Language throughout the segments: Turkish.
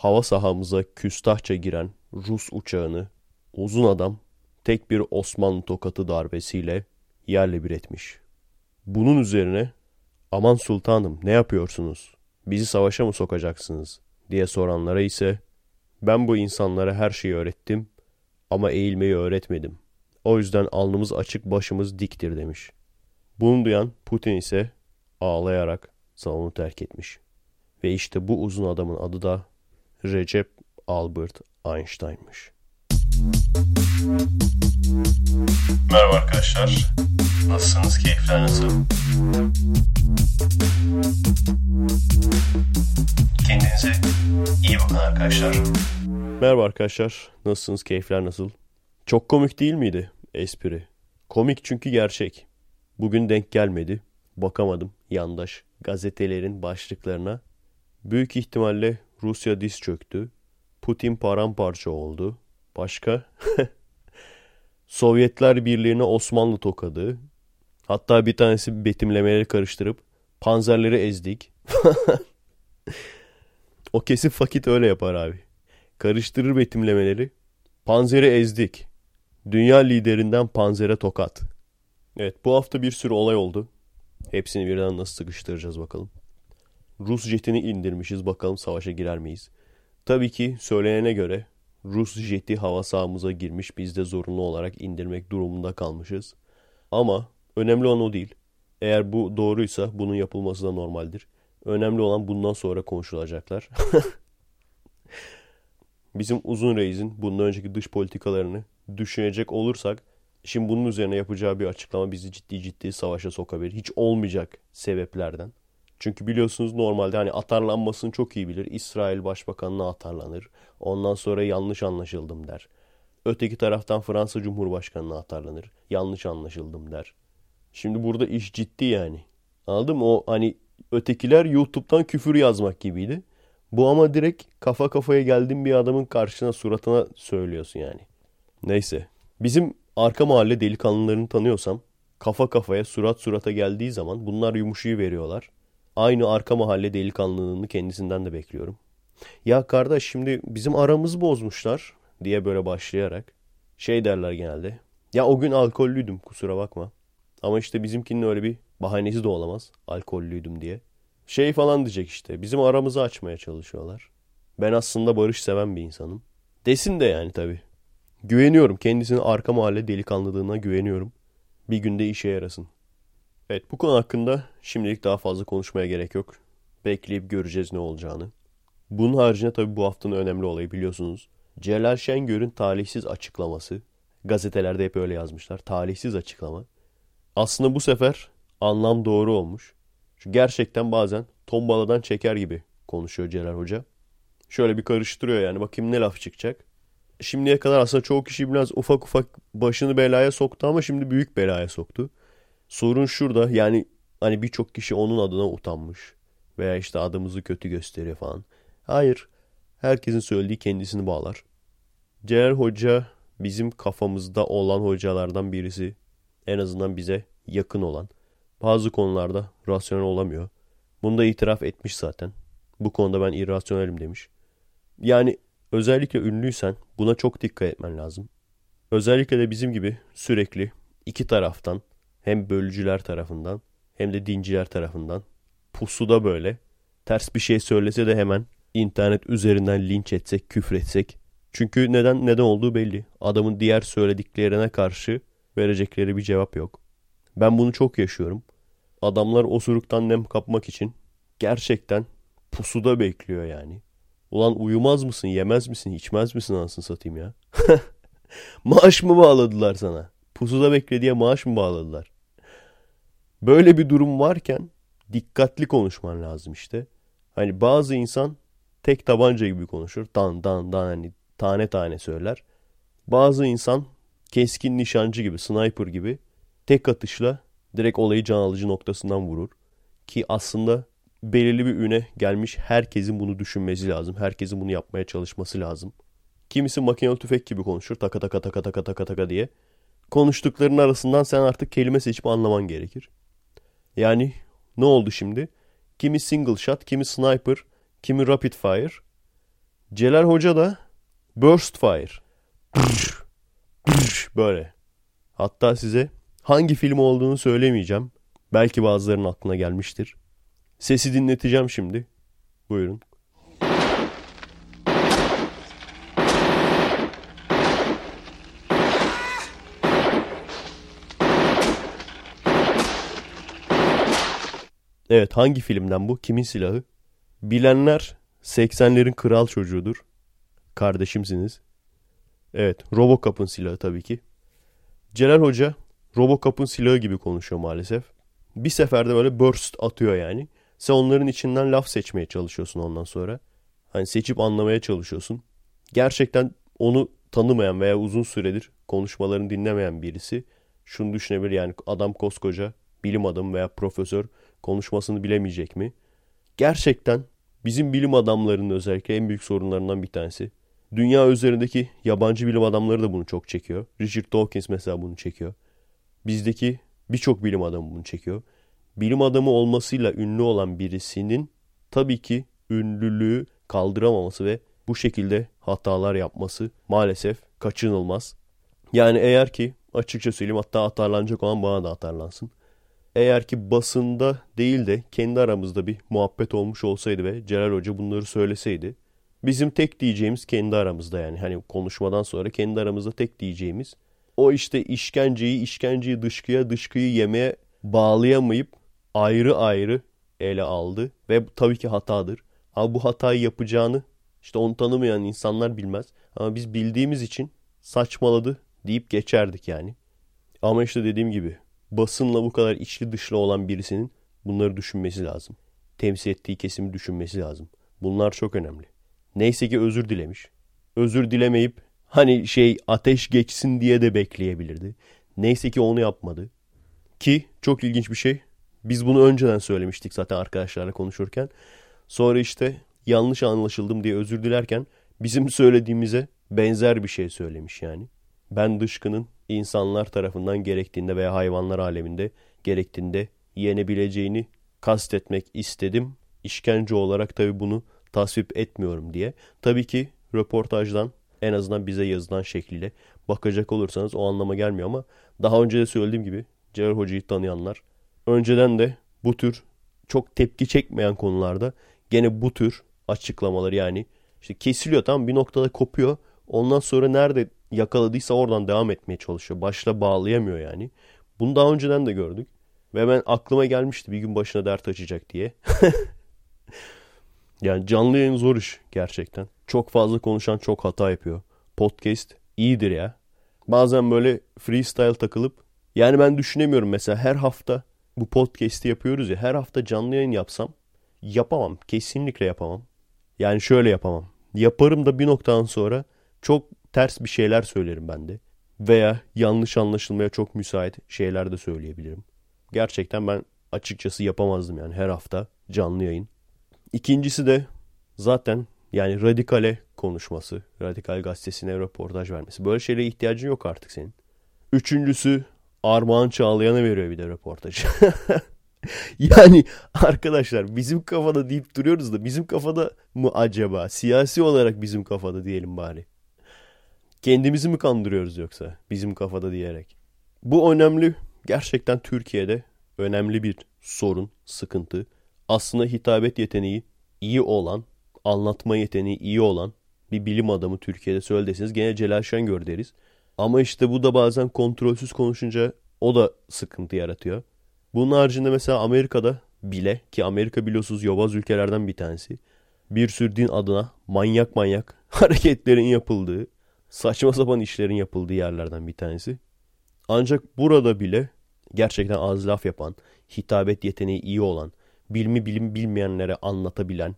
hava sahamıza küstahça giren Rus uçağını uzun adam tek bir Osmanlı tokatı darbesiyle yerle bir etmiş. Bunun üzerine aman sultanım ne yapıyorsunuz? Bizi savaşa mı sokacaksınız? diye soranlara ise ben bu insanlara her şeyi öğrettim ama eğilmeyi öğretmedim. O yüzden alnımız açık başımız diktir demiş. Bunu duyan Putin ise ağlayarak salonu terk etmiş. Ve işte bu uzun adamın adı da Recep Albert Einstein'mış. Merhaba arkadaşlar. Nasılsınız? Keyifler nasıl? Kendinize iyi bakın arkadaşlar. Merhaba arkadaşlar. Nasılsınız? Keyifler nasıl? Çok komik değil miydi espri? Komik çünkü gerçek. Bugün denk gelmedi. Bakamadım yandaş gazetelerin başlıklarına. Büyük ihtimalle Rusya diz çöktü. Putin paramparça oldu. Başka? Sovyetler Birliği'ne Osmanlı tokadı. Hatta bir tanesi betimlemeleri karıştırıp panzerleri ezdik. o kesin fakit öyle yapar abi. Karıştırır betimlemeleri. Panzeri ezdik. Dünya liderinden panzere tokat. Evet bu hafta bir sürü olay oldu. Hepsini birden nasıl sıkıştıracağız bakalım. Rus jetini indirmişiz bakalım savaşa girer miyiz? Tabii ki söylenene göre Rus jeti hava sahamıza girmiş biz de zorunlu olarak indirmek durumunda kalmışız. Ama önemli olan o değil. Eğer bu doğruysa bunun yapılması da normaldir. Önemli olan bundan sonra konuşulacaklar. Bizim uzun reisin bundan önceki dış politikalarını düşünecek olursak şimdi bunun üzerine yapacağı bir açıklama bizi ciddi ciddi savaşa sokabilir. Hiç olmayacak sebeplerden. Çünkü biliyorsunuz normalde hani atarlanmasını çok iyi bilir. İsrail Başbakanı'na atarlanır. Ondan sonra yanlış anlaşıldım der. Öteki taraftan Fransa Cumhurbaşkanı'na atarlanır. Yanlış anlaşıldım der. Şimdi burada iş ciddi yani. Anladın mı? O hani ötekiler YouTube'dan küfür yazmak gibiydi. Bu ama direkt kafa kafaya geldiğin bir adamın karşısına suratına söylüyorsun yani. Neyse. Bizim arka mahalle delikanlılarını tanıyorsam kafa kafaya surat surata geldiği zaman bunlar yumuşuyu veriyorlar. Aynı arka mahalle delikanlılığını kendisinden de bekliyorum. Ya kardeş şimdi bizim aramızı bozmuşlar diye böyle başlayarak şey derler genelde. Ya o gün alkollüydüm kusura bakma. Ama işte bizimkinin öyle bir bahanesi de olamaz alkollüydüm diye. Şey falan diyecek işte bizim aramızı açmaya çalışıyorlar. Ben aslında barış seven bir insanım. Desin de yani tabii. Güveniyorum kendisinin arka mahalle delikanlılığına güveniyorum. Bir günde işe yarasın. Evet bu konu hakkında şimdilik daha fazla konuşmaya gerek yok. Bekleyip göreceğiz ne olacağını. Bunun haricinde tabii bu haftanın önemli olayı biliyorsunuz. Celal Şengör'ün talihsiz açıklaması. Gazetelerde hep öyle yazmışlar. Talihsiz açıklama. Aslında bu sefer anlam doğru olmuş. Çünkü gerçekten bazen tombaladan çeker gibi konuşuyor Celal Hoca. Şöyle bir karıştırıyor yani bakayım ne laf çıkacak. Şimdiye kadar aslında çoğu kişi biraz ufak ufak başını belaya soktu ama şimdi büyük belaya soktu. Sorun şurada yani hani birçok kişi onun adına utanmış. Veya işte adımızı kötü gösteriyor falan. Hayır. Herkesin söylediği kendisini bağlar. Celal Hoca bizim kafamızda olan hocalardan birisi. En azından bize yakın olan. Bazı konularda rasyonel olamıyor. Bunu da itiraf etmiş zaten. Bu konuda ben irrasyonelim demiş. Yani özellikle ünlüysen buna çok dikkat etmen lazım. Özellikle de bizim gibi sürekli iki taraftan hem bölücüler tarafından hem de dinciler tarafından pusuda böyle ters bir şey söylese de hemen internet üzerinden linç etsek, küfretsek. Çünkü neden neden olduğu belli. Adamın diğer söylediklerine karşı verecekleri bir cevap yok. Ben bunu çok yaşıyorum. Adamlar osuruktan nem kapmak için gerçekten pusuda bekliyor yani. Ulan uyumaz mısın, yemez misin, içmez misin anasını satayım ya? maaş mı bağladılar sana? Pusuda bekle diye maaş mı bağladılar? Böyle bir durum varken dikkatli konuşman lazım işte. Hani bazı insan tek tabanca gibi konuşur. Dan dan dan hani tane tane söyler. Bazı insan keskin nişancı gibi, sniper gibi tek atışla direkt olayı can alıcı noktasından vurur. Ki aslında belirli bir üne gelmiş herkesin bunu düşünmesi lazım. Herkesin bunu yapmaya çalışması lazım. Kimisi makinalı tüfek gibi konuşur. Taka taka taka taka taka taka diye. Konuştuklarının arasından sen artık kelime seçip anlaman gerekir. Yani ne oldu şimdi? Kimi single shot, kimi sniper, kimi rapid fire. Celal Hoca da Burst Fire. Böyle. Hatta size hangi film olduğunu söylemeyeceğim. Belki bazılarının aklına gelmiştir. Sesi dinleteceğim şimdi. Buyurun. Evet hangi filmden bu? Kimin silahı? Bilenler 80'lerin kral çocuğudur. Kardeşimsiniz. Evet Robocop'un silahı tabii ki. Celal Hoca Robocop'un silahı gibi konuşuyor maalesef. Bir seferde böyle burst atıyor yani. Sen onların içinden laf seçmeye çalışıyorsun ondan sonra. Hani seçip anlamaya çalışıyorsun. Gerçekten onu tanımayan veya uzun süredir konuşmalarını dinlemeyen birisi şunu düşünebilir yani adam koskoca bilim adamı veya profesör konuşmasını bilemeyecek mi? Gerçekten bizim bilim adamlarının özellikle en büyük sorunlarından bir tanesi. Dünya üzerindeki yabancı bilim adamları da bunu çok çekiyor. Richard Dawkins mesela bunu çekiyor. Bizdeki birçok bilim adamı bunu çekiyor. Bilim adamı olmasıyla ünlü olan birisinin tabii ki ünlülüğü kaldıramaması ve bu şekilde hatalar yapması maalesef kaçınılmaz. Yani eğer ki açıkça söyleyeyim hatta atarlanacak olan bana da atarlansın. Eğer ki basında değil de kendi aramızda bir muhabbet olmuş olsaydı ve Celal Hoca bunları söyleseydi bizim tek diyeceğimiz kendi aramızda yani hani konuşmadan sonra kendi aramızda tek diyeceğimiz o işte işkenceyi işkenceyi dışkıya dışkıyı yemeye bağlayamayıp ayrı ayrı ele aldı ve tabii ki hatadır. Ama bu hatayı yapacağını işte onu tanımayan insanlar bilmez. Ama biz bildiğimiz için saçmaladı deyip geçerdik yani. Ama işte dediğim gibi basınla bu kadar içli dışlı olan birisinin bunları düşünmesi lazım. Temsil ettiği kesimi düşünmesi lazım. Bunlar çok önemli. Neyse ki özür dilemiş. Özür dilemeyip hani şey ateş geçsin diye de bekleyebilirdi. Neyse ki onu yapmadı. Ki çok ilginç bir şey. Biz bunu önceden söylemiştik zaten arkadaşlarla konuşurken. Sonra işte yanlış anlaşıldım diye özür dilerken bizim söylediğimize benzer bir şey söylemiş yani. Ben dışkının insanlar tarafından gerektiğinde veya hayvanlar aleminde gerektiğinde yenebileceğini kastetmek istedim. İşkence olarak tabii bunu tasvip etmiyorum diye. Tabii ki röportajdan en azından bize yazılan şekliyle bakacak olursanız o anlama gelmiyor ama daha önce de söylediğim gibi Celal Hoca'yı tanıyanlar önceden de bu tür çok tepki çekmeyen konularda gene bu tür açıklamalar yani işte kesiliyor tam bir noktada kopuyor. Ondan sonra nerede yakaladıysa oradan devam etmeye çalışıyor. Başla bağlayamıyor yani. Bunu daha önceden de gördük. Ve ben aklıma gelmişti bir gün başına dert açacak diye. yani canlı yayın zor iş gerçekten. Çok fazla konuşan çok hata yapıyor. Podcast iyidir ya. Bazen böyle freestyle takılıp yani ben düşünemiyorum mesela her hafta bu podcast'i yapıyoruz ya her hafta canlı yayın yapsam yapamam. Kesinlikle yapamam. Yani şöyle yapamam. Yaparım da bir noktadan sonra çok ters bir şeyler söylerim ben de. Veya yanlış anlaşılmaya çok müsait şeyler de söyleyebilirim. Gerçekten ben açıkçası yapamazdım yani her hafta canlı yayın. İkincisi de zaten yani radikale konuşması, radikal gazetesine röportaj vermesi. Böyle şeylere ihtiyacın yok artık senin. Üçüncüsü Armağan Çağlayan'a veriyor bir de röportaj. yani arkadaşlar bizim kafada deyip duruyoruz da bizim kafada mı acaba? Siyasi olarak bizim kafada diyelim bari. Kendimizi mi kandırıyoruz yoksa bizim kafada diyerek? Bu önemli. Gerçekten Türkiye'de önemli bir sorun, sıkıntı. Aslında hitabet yeteneği iyi olan, anlatma yeteneği iyi olan bir bilim adamı Türkiye'de söyle gene Celal Şengör deriz. Ama işte bu da bazen kontrolsüz konuşunca o da sıkıntı yaratıyor. Bunun haricinde mesela Amerika'da bile ki Amerika biliyorsunuz yobaz ülkelerden bir tanesi. Bir sürü din adına manyak manyak hareketlerin yapıldığı, saçma sapan işlerin yapıldığı yerlerden bir tanesi. Ancak burada bile gerçekten az laf yapan, hitabet yeteneği iyi olan, bilmi bilim bilmeyenlere anlatabilen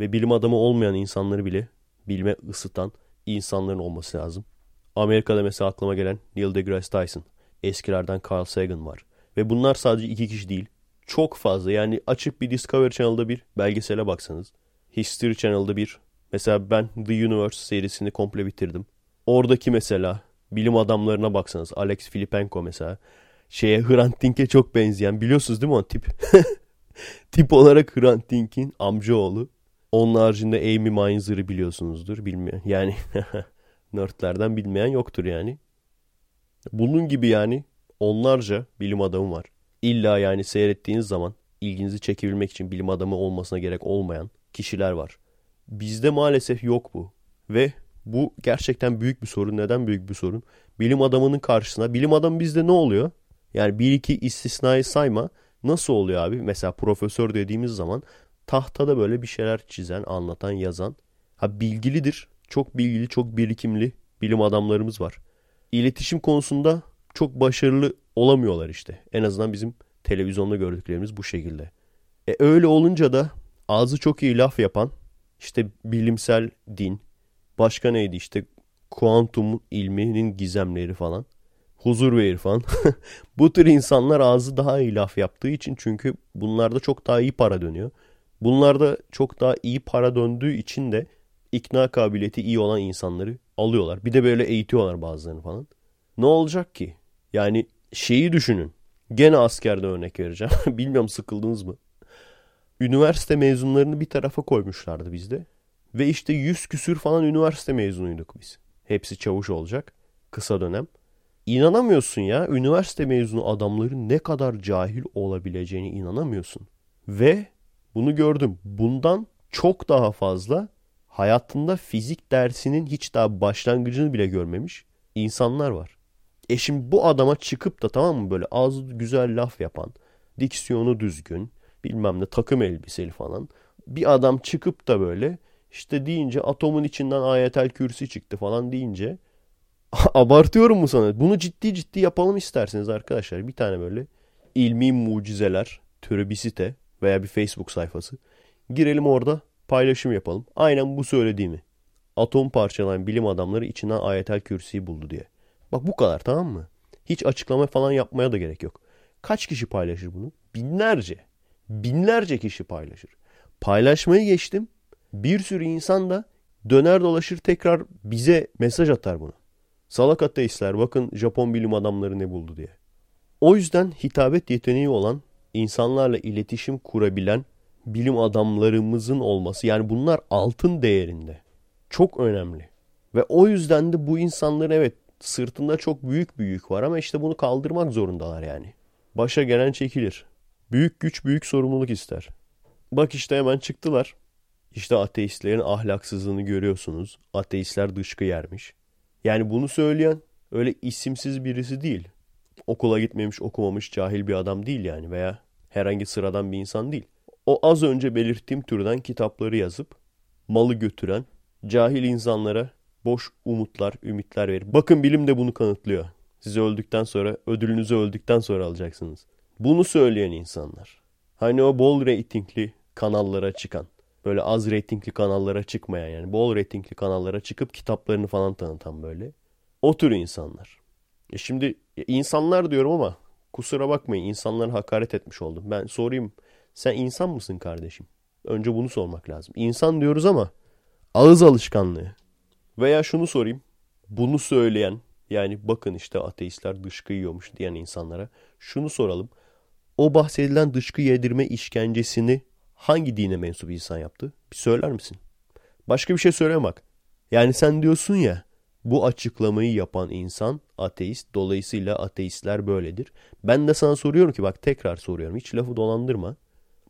ve bilim adamı olmayan insanları bile bilme ısıtan insanların olması lazım. Amerika'da mesela aklıma gelen Neil deGrasse Tyson, eskilerden Carl Sagan var. Ve bunlar sadece iki kişi değil. Çok fazla yani açık bir Discovery Channel'da bir belgesele baksanız. History Channel'da bir. Mesela ben The Universe serisini komple bitirdim. Oradaki mesela bilim adamlarına baksanız. Alex Filipenko mesela. Şeye Hrant Dink'e çok benzeyen. Biliyorsunuz değil mi o tip? tip olarak Hrant Dink'in amcaoğlu. Onun haricinde Amy Mainzer'ı biliyorsunuzdur. Bilmeyen yani nerdlerden bilmeyen yoktur yani. Bunun gibi yani onlarca bilim adamı var. İlla yani seyrettiğiniz zaman ilginizi çekebilmek için bilim adamı olmasına gerek olmayan kişiler var. Bizde maalesef yok bu. Ve bu gerçekten büyük bir sorun. Neden büyük bir sorun? Bilim adamının karşısına, bilim adamı bizde ne oluyor? Yani bir iki istisnayı sayma. Nasıl oluyor abi? Mesela profesör dediğimiz zaman tahtada böyle bir şeyler çizen, anlatan, yazan. Ha bilgilidir. Çok bilgili, çok birikimli bilim adamlarımız var. İletişim konusunda çok başarılı olamıyorlar işte. En azından bizim televizyonda gördüklerimiz bu şekilde. E öyle olunca da ağzı çok iyi laf yapan işte bilimsel din, başka neydi işte kuantum ilminin gizemleri falan, huzur ve irfan. bu tür insanlar ağzı daha iyi laf yaptığı için çünkü bunlarda çok daha iyi para dönüyor. Bunlarda çok daha iyi para döndüğü için de ikna kabiliyeti iyi olan insanları alıyorlar. Bir de böyle eğitiyorlar bazılarını falan. Ne olacak ki? Yani şeyi düşünün. Gene askerde örnek vereceğim. Bilmiyorum sıkıldınız mı? Üniversite mezunlarını bir tarafa koymuşlardı bizde. Ve işte yüz küsür falan üniversite mezunuyduk biz. Hepsi çavuş olacak. Kısa dönem. İnanamıyorsun ya. Üniversite mezunu adamların ne kadar cahil olabileceğini inanamıyorsun. Ve bunu gördüm. Bundan çok daha fazla hayatında fizik dersinin hiç daha başlangıcını bile görmemiş insanlar var. E şimdi bu adama çıkıp da tamam mı böyle az güzel laf yapan, diksiyonu düzgün, bilmem ne takım elbiseli falan. Bir adam çıkıp da böyle işte deyince atomun içinden ayetel kürsi çıktı falan deyince abartıyorum mu sana? Bunu ciddi ciddi yapalım isterseniz arkadaşlar. Bir tane böyle ilmi mucizeler türü bir site veya bir Facebook sayfası. Girelim orada paylaşım yapalım. Aynen bu söylediğimi. Atom parçalayan bilim adamları içinden ayetel kürsiyi buldu diye. Bak bu kadar tamam mı? Hiç açıklama falan yapmaya da gerek yok. Kaç kişi paylaşır bunu? Binlerce. Binlerce kişi paylaşır. Paylaşmayı geçtim. Bir sürü insan da döner dolaşır tekrar bize mesaj atar bunu. Salak ateistler bakın Japon bilim adamları ne buldu diye. O yüzden hitabet yeteneği olan insanlarla iletişim kurabilen bilim adamlarımızın olması yani bunlar altın değerinde. Çok önemli. Ve o yüzden de bu insanların evet sırtında çok büyük bir yük var ama işte bunu kaldırmak zorundalar yani. Başa gelen çekilir. Büyük güç büyük sorumluluk ister. Bak işte hemen çıktılar. İşte ateistlerin ahlaksızlığını görüyorsunuz. Ateistler dışkı yermiş. Yani bunu söyleyen öyle isimsiz birisi değil. Okula gitmemiş, okumamış, cahil bir adam değil yani veya herhangi sıradan bir insan değil. O az önce belirttiğim türden kitapları yazıp malı götüren cahil insanlara boş umutlar, ümitler verir. Bakın bilim de bunu kanıtlıyor. Siz öldükten sonra, ödülünüzü öldükten sonra alacaksınız. Bunu söyleyen insanlar. Hani o bol reytingli kanallara çıkan. Böyle az reytingli kanallara çıkmayan yani. Bol reytingli kanallara çıkıp kitaplarını falan tanıtan böyle. O tür insanlar. E şimdi insanlar diyorum ama kusura bakmayın insanlara hakaret etmiş oldum. Ben sorayım sen insan mısın kardeşim? Önce bunu sormak lazım. İnsan diyoruz ama ağız alışkanlığı. Veya şunu sorayım. Bunu söyleyen yani bakın işte ateistler dışkı yiyormuş diyen insanlara şunu soralım. O bahsedilen dışkı yedirme işkencesini hangi dine mensup insan yaptı? Bir söyler misin? Başka bir şey söyle bak. Yani sen diyorsun ya bu açıklamayı yapan insan ateist. Dolayısıyla ateistler böyledir. Ben de sana soruyorum ki bak tekrar soruyorum. Hiç lafı dolandırma.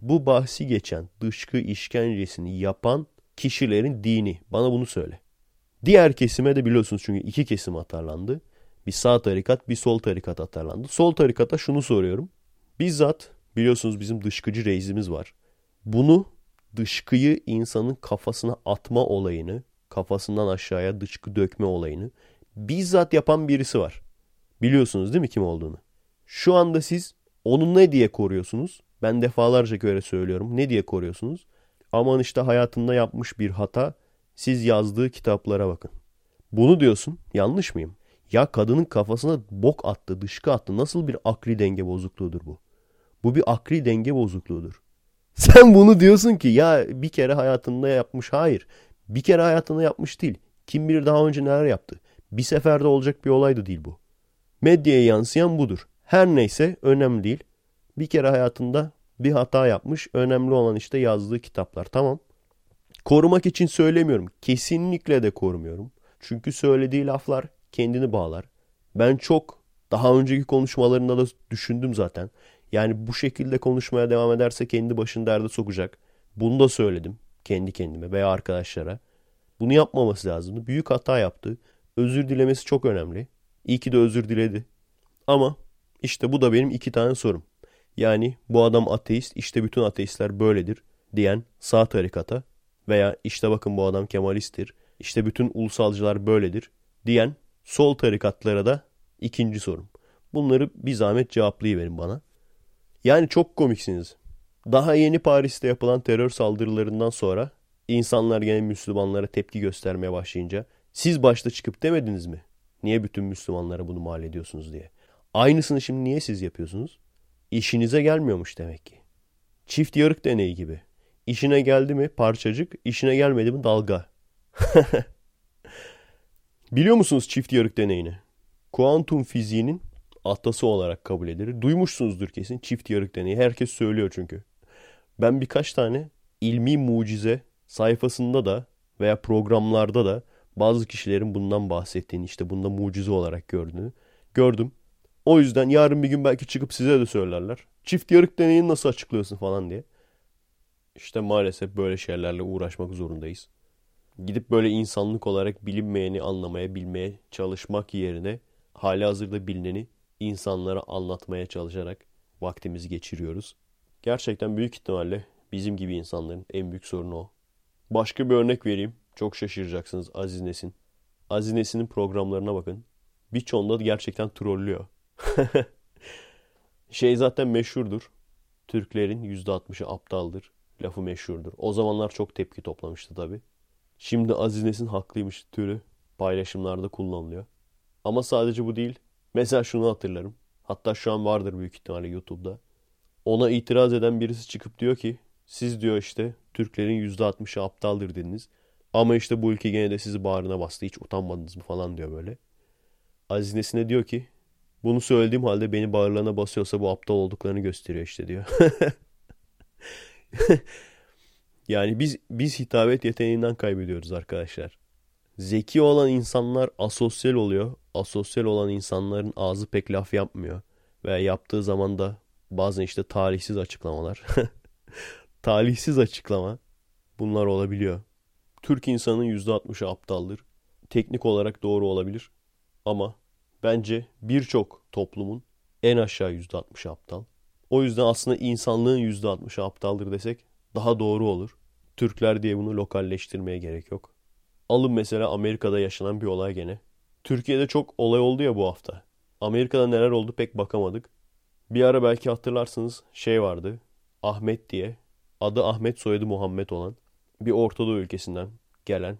Bu bahsi geçen dışkı işkencesini yapan kişilerin dini. Bana bunu söyle. Diğer kesime de biliyorsunuz çünkü iki kesim atarlandı. Bir sağ tarikat bir sol tarikat atarlandı. Sol tarikata şunu soruyorum. Bizzat biliyorsunuz bizim dışkıcı reisimiz var. Bunu dışkıyı insanın kafasına atma olayını, kafasından aşağıya dışkı dökme olayını bizzat yapan birisi var. Biliyorsunuz değil mi kim olduğunu? Şu anda siz onu ne diye koruyorsunuz? Ben defalarca göre söylüyorum. Ne diye koruyorsunuz? Aman işte hayatında yapmış bir hata siz yazdığı kitaplara bakın. Bunu diyorsun. Yanlış mıyım? Ya kadının kafasına bok attı, dışkı attı. Nasıl bir akli denge bozukluğudur bu? Bu bir akli denge bozukluğudur. Sen bunu diyorsun ki ya bir kere hayatında yapmış. Hayır. Bir kere hayatında yapmış değil. Kim bilir daha önce neler yaptı. Bir seferde olacak bir olay da değil bu. Medyaya yansıyan budur. Her neyse önemli değil. Bir kere hayatında bir hata yapmış. Önemli olan işte yazdığı kitaplar. Tamam. Korumak için söylemiyorum. Kesinlikle de korumuyorum. Çünkü söylediği laflar kendini bağlar. Ben çok daha önceki konuşmalarında da düşündüm zaten. Yani bu şekilde konuşmaya devam ederse kendi başını derde sokacak. Bunu da söyledim kendi kendime veya arkadaşlara. Bunu yapmaması lazımdı. Büyük hata yaptı. Özür dilemesi çok önemli. İyi ki de özür diledi. Ama işte bu da benim iki tane sorum. Yani bu adam ateist, işte bütün ateistler böyledir diyen sağ tarikata veya işte bakın bu adam Kemalisttir, işte bütün ulusalcılar böyledir diyen sol tarikatlara da ikinci sorum. Bunları bir zahmet cevaplayıverin bana. Yani çok komiksiniz. Daha yeni Paris'te yapılan terör saldırılarından sonra insanlar gene Müslümanlara tepki göstermeye başlayınca siz başta çıkıp demediniz mi? Niye bütün Müslümanlara bunu mal ediyorsunuz diye. Aynısını şimdi niye siz yapıyorsunuz? İşinize gelmiyormuş demek ki. Çift yarık deneyi gibi. İşine geldi mi parçacık, işine gelmedi mi dalga. Biliyor musunuz çift yarık deneyini? Kuantum fiziğinin atası olarak kabul edilir. Duymuşsunuzdur kesin çift yarık deneyi. Herkes söylüyor çünkü. Ben birkaç tane ilmi mucize sayfasında da veya programlarda da bazı kişilerin bundan bahsettiğini işte bunda mucize olarak gördüğünü gördüm. O yüzden yarın bir gün belki çıkıp size de söylerler. Çift yarık deneyini nasıl açıklıyorsun falan diye. İşte maalesef böyle şeylerle uğraşmak zorundayız. Gidip böyle insanlık olarak bilinmeyeni anlamaya, bilmeye çalışmak yerine hali hazırda bilineni insanlara anlatmaya çalışarak vaktimizi geçiriyoruz. Gerçekten büyük ihtimalle bizim gibi insanların en büyük sorunu o. Başka bir örnek vereyim. Çok şaşıracaksınız Aziz Nesin. Aziz Nesin'in programlarına bakın. Birçoğunda gerçekten trollüyor. şey zaten meşhurdur. Türklerin %60'ı aptaldır. Lafı meşhurdur. O zamanlar çok tepki toplamıştı tabi. Şimdi Aziz Nesin haklıymış türü paylaşımlarda kullanılıyor. Ama sadece bu değil. Mesela şunu hatırlarım. Hatta şu an vardır büyük ihtimalle YouTube'da. Ona itiraz eden birisi çıkıp diyor ki siz diyor işte Türklerin %60'ı aptaldır dediniz. Ama işte bu ülke gene de sizi bağrına bastı. Hiç utanmadınız mı falan diyor böyle. Aziz Nesin'e diyor ki bunu söylediğim halde beni bağırlarına basıyorsa bu aptal olduklarını gösteriyor işte diyor. yani biz biz hitabet yeteneğinden kaybediyoruz arkadaşlar. Zeki olan insanlar asosyal oluyor. Asosyal olan insanların ağzı pek laf yapmıyor. Ve yaptığı zaman da bazen işte talihsiz açıklamalar. talihsiz açıklama bunlar olabiliyor. Türk insanının %60'ı aptaldır. Teknik olarak doğru olabilir. Ama bence birçok toplumun en aşağı %60'ı aptal. O yüzden aslında insanlığın %60'ı aptaldır desek daha doğru olur. Türkler diye bunu lokalleştirmeye gerek yok. Alın mesela Amerika'da yaşanan bir olay gene. Türkiye'de çok olay oldu ya bu hafta. Amerika'da neler oldu pek bakamadık. Bir ara belki hatırlarsınız şey vardı. Ahmet diye. Adı Ahmet soyadı Muhammed olan. Bir Ortadoğu ülkesinden gelen.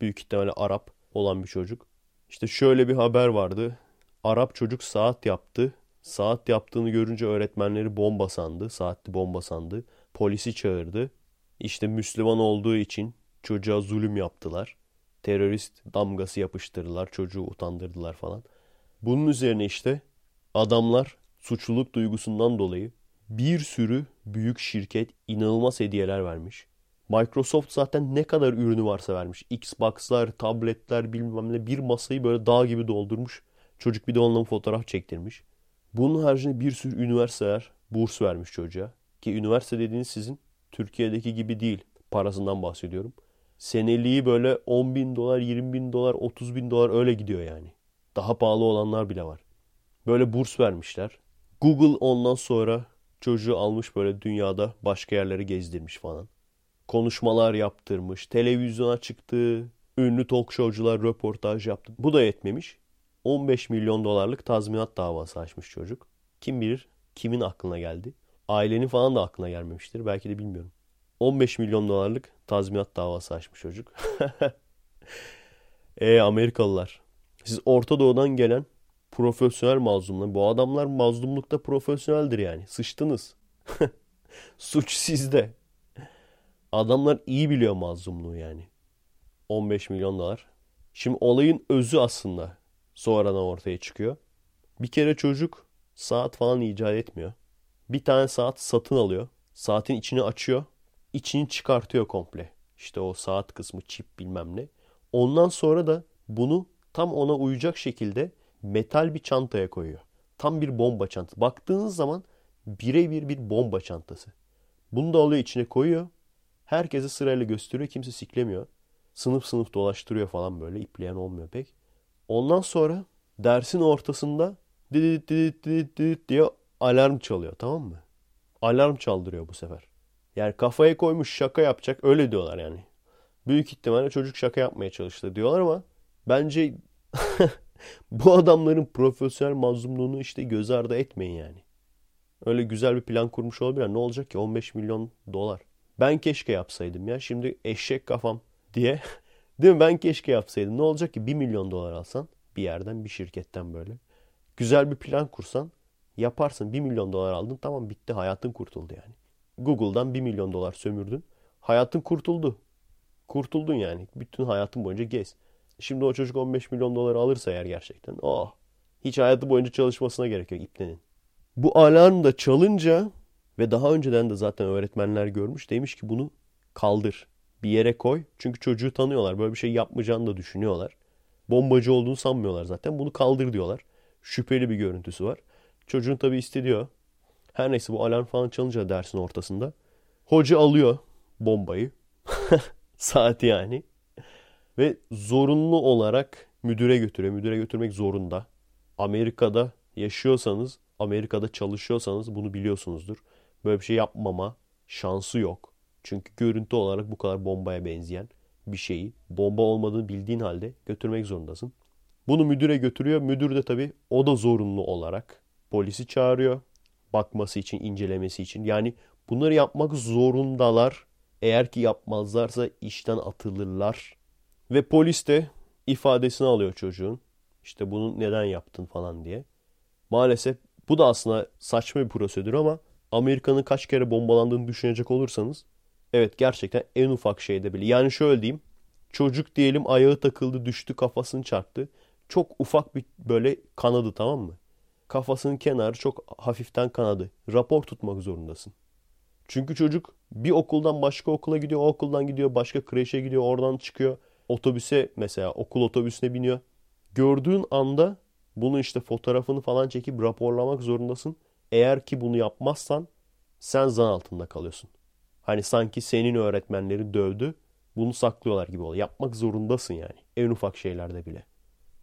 Büyük ihtimalle Arap olan bir çocuk. İşte şöyle bir haber vardı. Arap çocuk saat yaptı. Saat yaptığını görünce öğretmenleri bomba sandı. Saatli bomba sandı. Polisi çağırdı. İşte Müslüman olduğu için çocuğa zulüm yaptılar. Terörist damgası yapıştırdılar. Çocuğu utandırdılar falan. Bunun üzerine işte adamlar suçluluk duygusundan dolayı bir sürü büyük şirket inanılmaz hediyeler vermiş. Microsoft zaten ne kadar ürünü varsa vermiş. Xbox'lar, tabletler bilmem ne bir masayı böyle dağ gibi doldurmuş. Çocuk bir de onunla fotoğraf çektirmiş. Bunun haricinde bir sürü üniversiteler burs vermiş çocuğa. Ki üniversite dediğiniz sizin Türkiye'deki gibi değil. Parasından bahsediyorum. Seneliği böyle 10 bin dolar, 20 bin dolar, 30 bin dolar öyle gidiyor yani. Daha pahalı olanlar bile var. Böyle burs vermişler. Google ondan sonra çocuğu almış böyle dünyada başka yerleri gezdirmiş falan. Konuşmalar yaptırmış, televizyona çıktı, ünlü talk showcular röportaj yaptı. Bu da yetmemiş. 15 milyon dolarlık tazminat davası açmış çocuk. Kim bilir kimin aklına geldi. Ailenin falan da aklına gelmemiştir. Belki de bilmiyorum. 15 milyon dolarlık tazminat davası açmış çocuk. e Amerikalılar. Siz Orta Doğu'dan gelen profesyonel mazlumlar. Bu adamlar mazlumlukta profesyoneldir yani. Sıçtınız. Suç sizde. Adamlar iyi biliyor mazlumluğu yani. 15 milyon dolar. Şimdi olayın özü aslında sonradan ortaya çıkıyor. Bir kere çocuk saat falan icat etmiyor. Bir tane saat satın alıyor. Saatin içini açıyor. İçini çıkartıyor komple. İşte o saat kısmı çip bilmem ne. Ondan sonra da bunu tam ona uyacak şekilde metal bir çantaya koyuyor. Tam bir bomba çantası. Baktığınız zaman birebir bir bomba çantası. Bunu da alıyor içine koyuyor. Herkese sırayla gösteriyor. Kimse siklemiyor. Sınıf sınıf dolaştırıyor falan böyle. İpleyen olmuyor pek. Ondan sonra dersin ortasında didit didit didit didit diye alarm çalıyor tamam mı? Alarm çaldırıyor bu sefer. Yani kafaya koymuş şaka yapacak öyle diyorlar yani. Büyük ihtimalle çocuk şaka yapmaya çalıştı diyorlar ama bence bu adamların profesyonel mazlumluğunu işte göz ardı etmeyin yani. Öyle güzel bir plan kurmuş olabilir. Ne olacak ki 15 milyon dolar. Ben keşke yapsaydım ya. Şimdi eşek kafam diye. Değil mi? Ben keşke yapsaydım. Ne olacak ki 1 milyon dolar alsan bir yerden bir şirketten böyle. Güzel bir plan kursan yaparsın. 1 milyon dolar aldın tamam bitti hayatın kurtuldu yani. Google'dan 1 milyon dolar sömürdün. Hayatın kurtuldu. Kurtuldun yani. Bütün hayatın boyunca gez. Şimdi o çocuk 15 milyon dolar alırsa eğer gerçekten. Oh. Hiç hayatı boyunca çalışmasına gerek yok ipnenin. Bu alarm da çalınca ve daha önceden de zaten öğretmenler görmüş. Demiş ki bunu kaldır. Bir yere koy. Çünkü çocuğu tanıyorlar. Böyle bir şey yapmayacağını da düşünüyorlar. Bombacı olduğunu sanmıyorlar zaten. Bunu kaldır diyorlar. Şüpheli bir görüntüsü var. Çocuğun tabii istediyor. Her neyse bu alarm falan çalınca dersin ortasında. Hoca alıyor bombayı. Saati yani. Ve zorunlu olarak müdüre götürüyor. Müdüre götürmek zorunda. Amerika'da yaşıyorsanız, Amerika'da çalışıyorsanız bunu biliyorsunuzdur. Böyle bir şey yapmama şansı yok. Çünkü görüntü olarak bu kadar bombaya benzeyen bir şeyi bomba olmadığını bildiğin halde götürmek zorundasın. Bunu müdüre götürüyor. Müdür de tabii o da zorunlu olarak polisi çağırıyor. Bakması için, incelemesi için. Yani bunları yapmak zorundalar. Eğer ki yapmazlarsa işten atılırlar. Ve polis de ifadesini alıyor çocuğun. İşte bunu neden yaptın falan diye. Maalesef bu da aslında saçma bir prosedür ama Amerika'nın kaç kere bombalandığını düşünecek olursanız evet gerçekten en ufak şeyde bile. Yani şöyle diyeyim. Çocuk diyelim ayağı takıldı düştü kafasını çarptı. Çok ufak bir böyle kanadı tamam mı? Kafasının kenarı çok hafiften kanadı. Rapor tutmak zorundasın. Çünkü çocuk bir okuldan başka okula gidiyor, o okuldan gidiyor, başka kreşe gidiyor, oradan çıkıyor. Otobüse mesela okul otobüsüne biniyor. Gördüğün anda bunun işte fotoğrafını falan çekip raporlamak zorundasın. Eğer ki bunu yapmazsan sen zan altında kalıyorsun. Hani sanki senin öğretmenleri dövdü. Bunu saklıyorlar gibi oluyor. Yapmak zorundasın yani. En ufak şeylerde bile.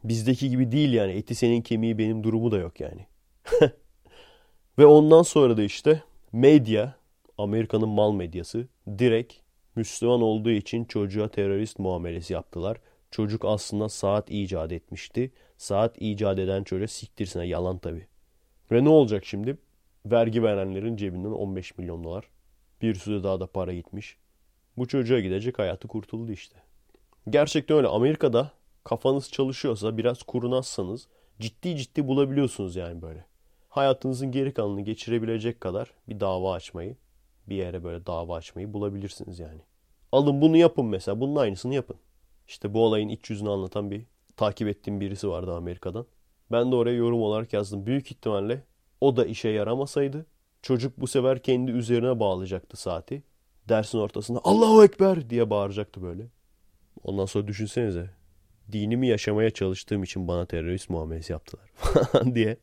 Bizdeki gibi değil yani. Eti senin kemiği benim durumu da yok yani. Ve ondan sonra da işte medya, Amerika'nın mal medyası direkt Müslüman olduğu için çocuğa terörist muamelesi yaptılar. Çocuk aslında saat icat etmişti. Saat icat eden çocuğa siktirsine yalan tabi. Ve ne olacak şimdi? Vergi verenlerin cebinden 15 milyon dolar. Bir sürü daha da para gitmiş. Bu çocuğa gidecek hayatı kurtuldu işte. Gerçekten öyle. Amerika'da kafanız çalışıyorsa biraz kurnazsanız ciddi ciddi bulabiliyorsunuz yani böyle. Hayatınızın geri kalanını geçirebilecek kadar bir dava açmayı, bir yere böyle dava açmayı bulabilirsiniz yani. Alın bunu yapın mesela. Bunun aynısını yapın. İşte bu olayın iç yüzünü anlatan bir takip ettiğim birisi vardı Amerika'dan. Ben de oraya yorum olarak yazdım. Büyük ihtimalle o da işe yaramasaydı çocuk bu sefer kendi üzerine bağlayacaktı saati. Dersin ortasında Allahu Ekber diye bağıracaktı böyle. Ondan sonra düşünsenize. Dinimi yaşamaya çalıştığım için bana terörist muamelesi yaptılar diye.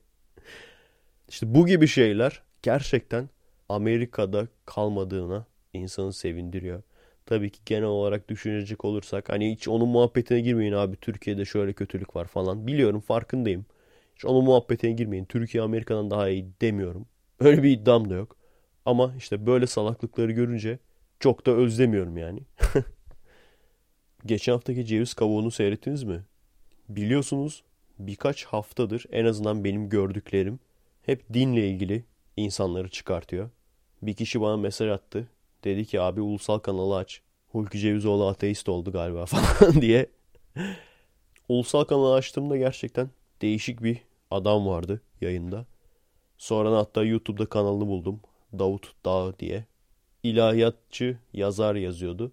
İşte bu gibi şeyler gerçekten Amerika'da kalmadığına insanı sevindiriyor. Tabii ki genel olarak düşünecek olursak hani hiç onun muhabbetine girmeyin abi Türkiye'de şöyle kötülük var falan. Biliyorum farkındayım. Hiç onun muhabbetine girmeyin. Türkiye Amerika'dan daha iyi demiyorum. Öyle bir iddiam da yok. Ama işte böyle salaklıkları görünce çok da özlemiyorum yani. Geçen haftaki ceviz kavuğunu seyrettiniz mi? Biliyorsunuz birkaç haftadır en azından benim gördüklerim hep dinle ilgili insanları çıkartıyor. Bir kişi bana mesaj attı. Dedi ki abi ulusal kanalı aç. Hulki Cevizoğlu ateist oldu galiba falan diye. ulusal kanalı açtığımda gerçekten değişik bir adam vardı yayında. Sonra hatta YouTube'da kanalını buldum. Davut Dağ diye. İlahiyatçı yazar yazıyordu.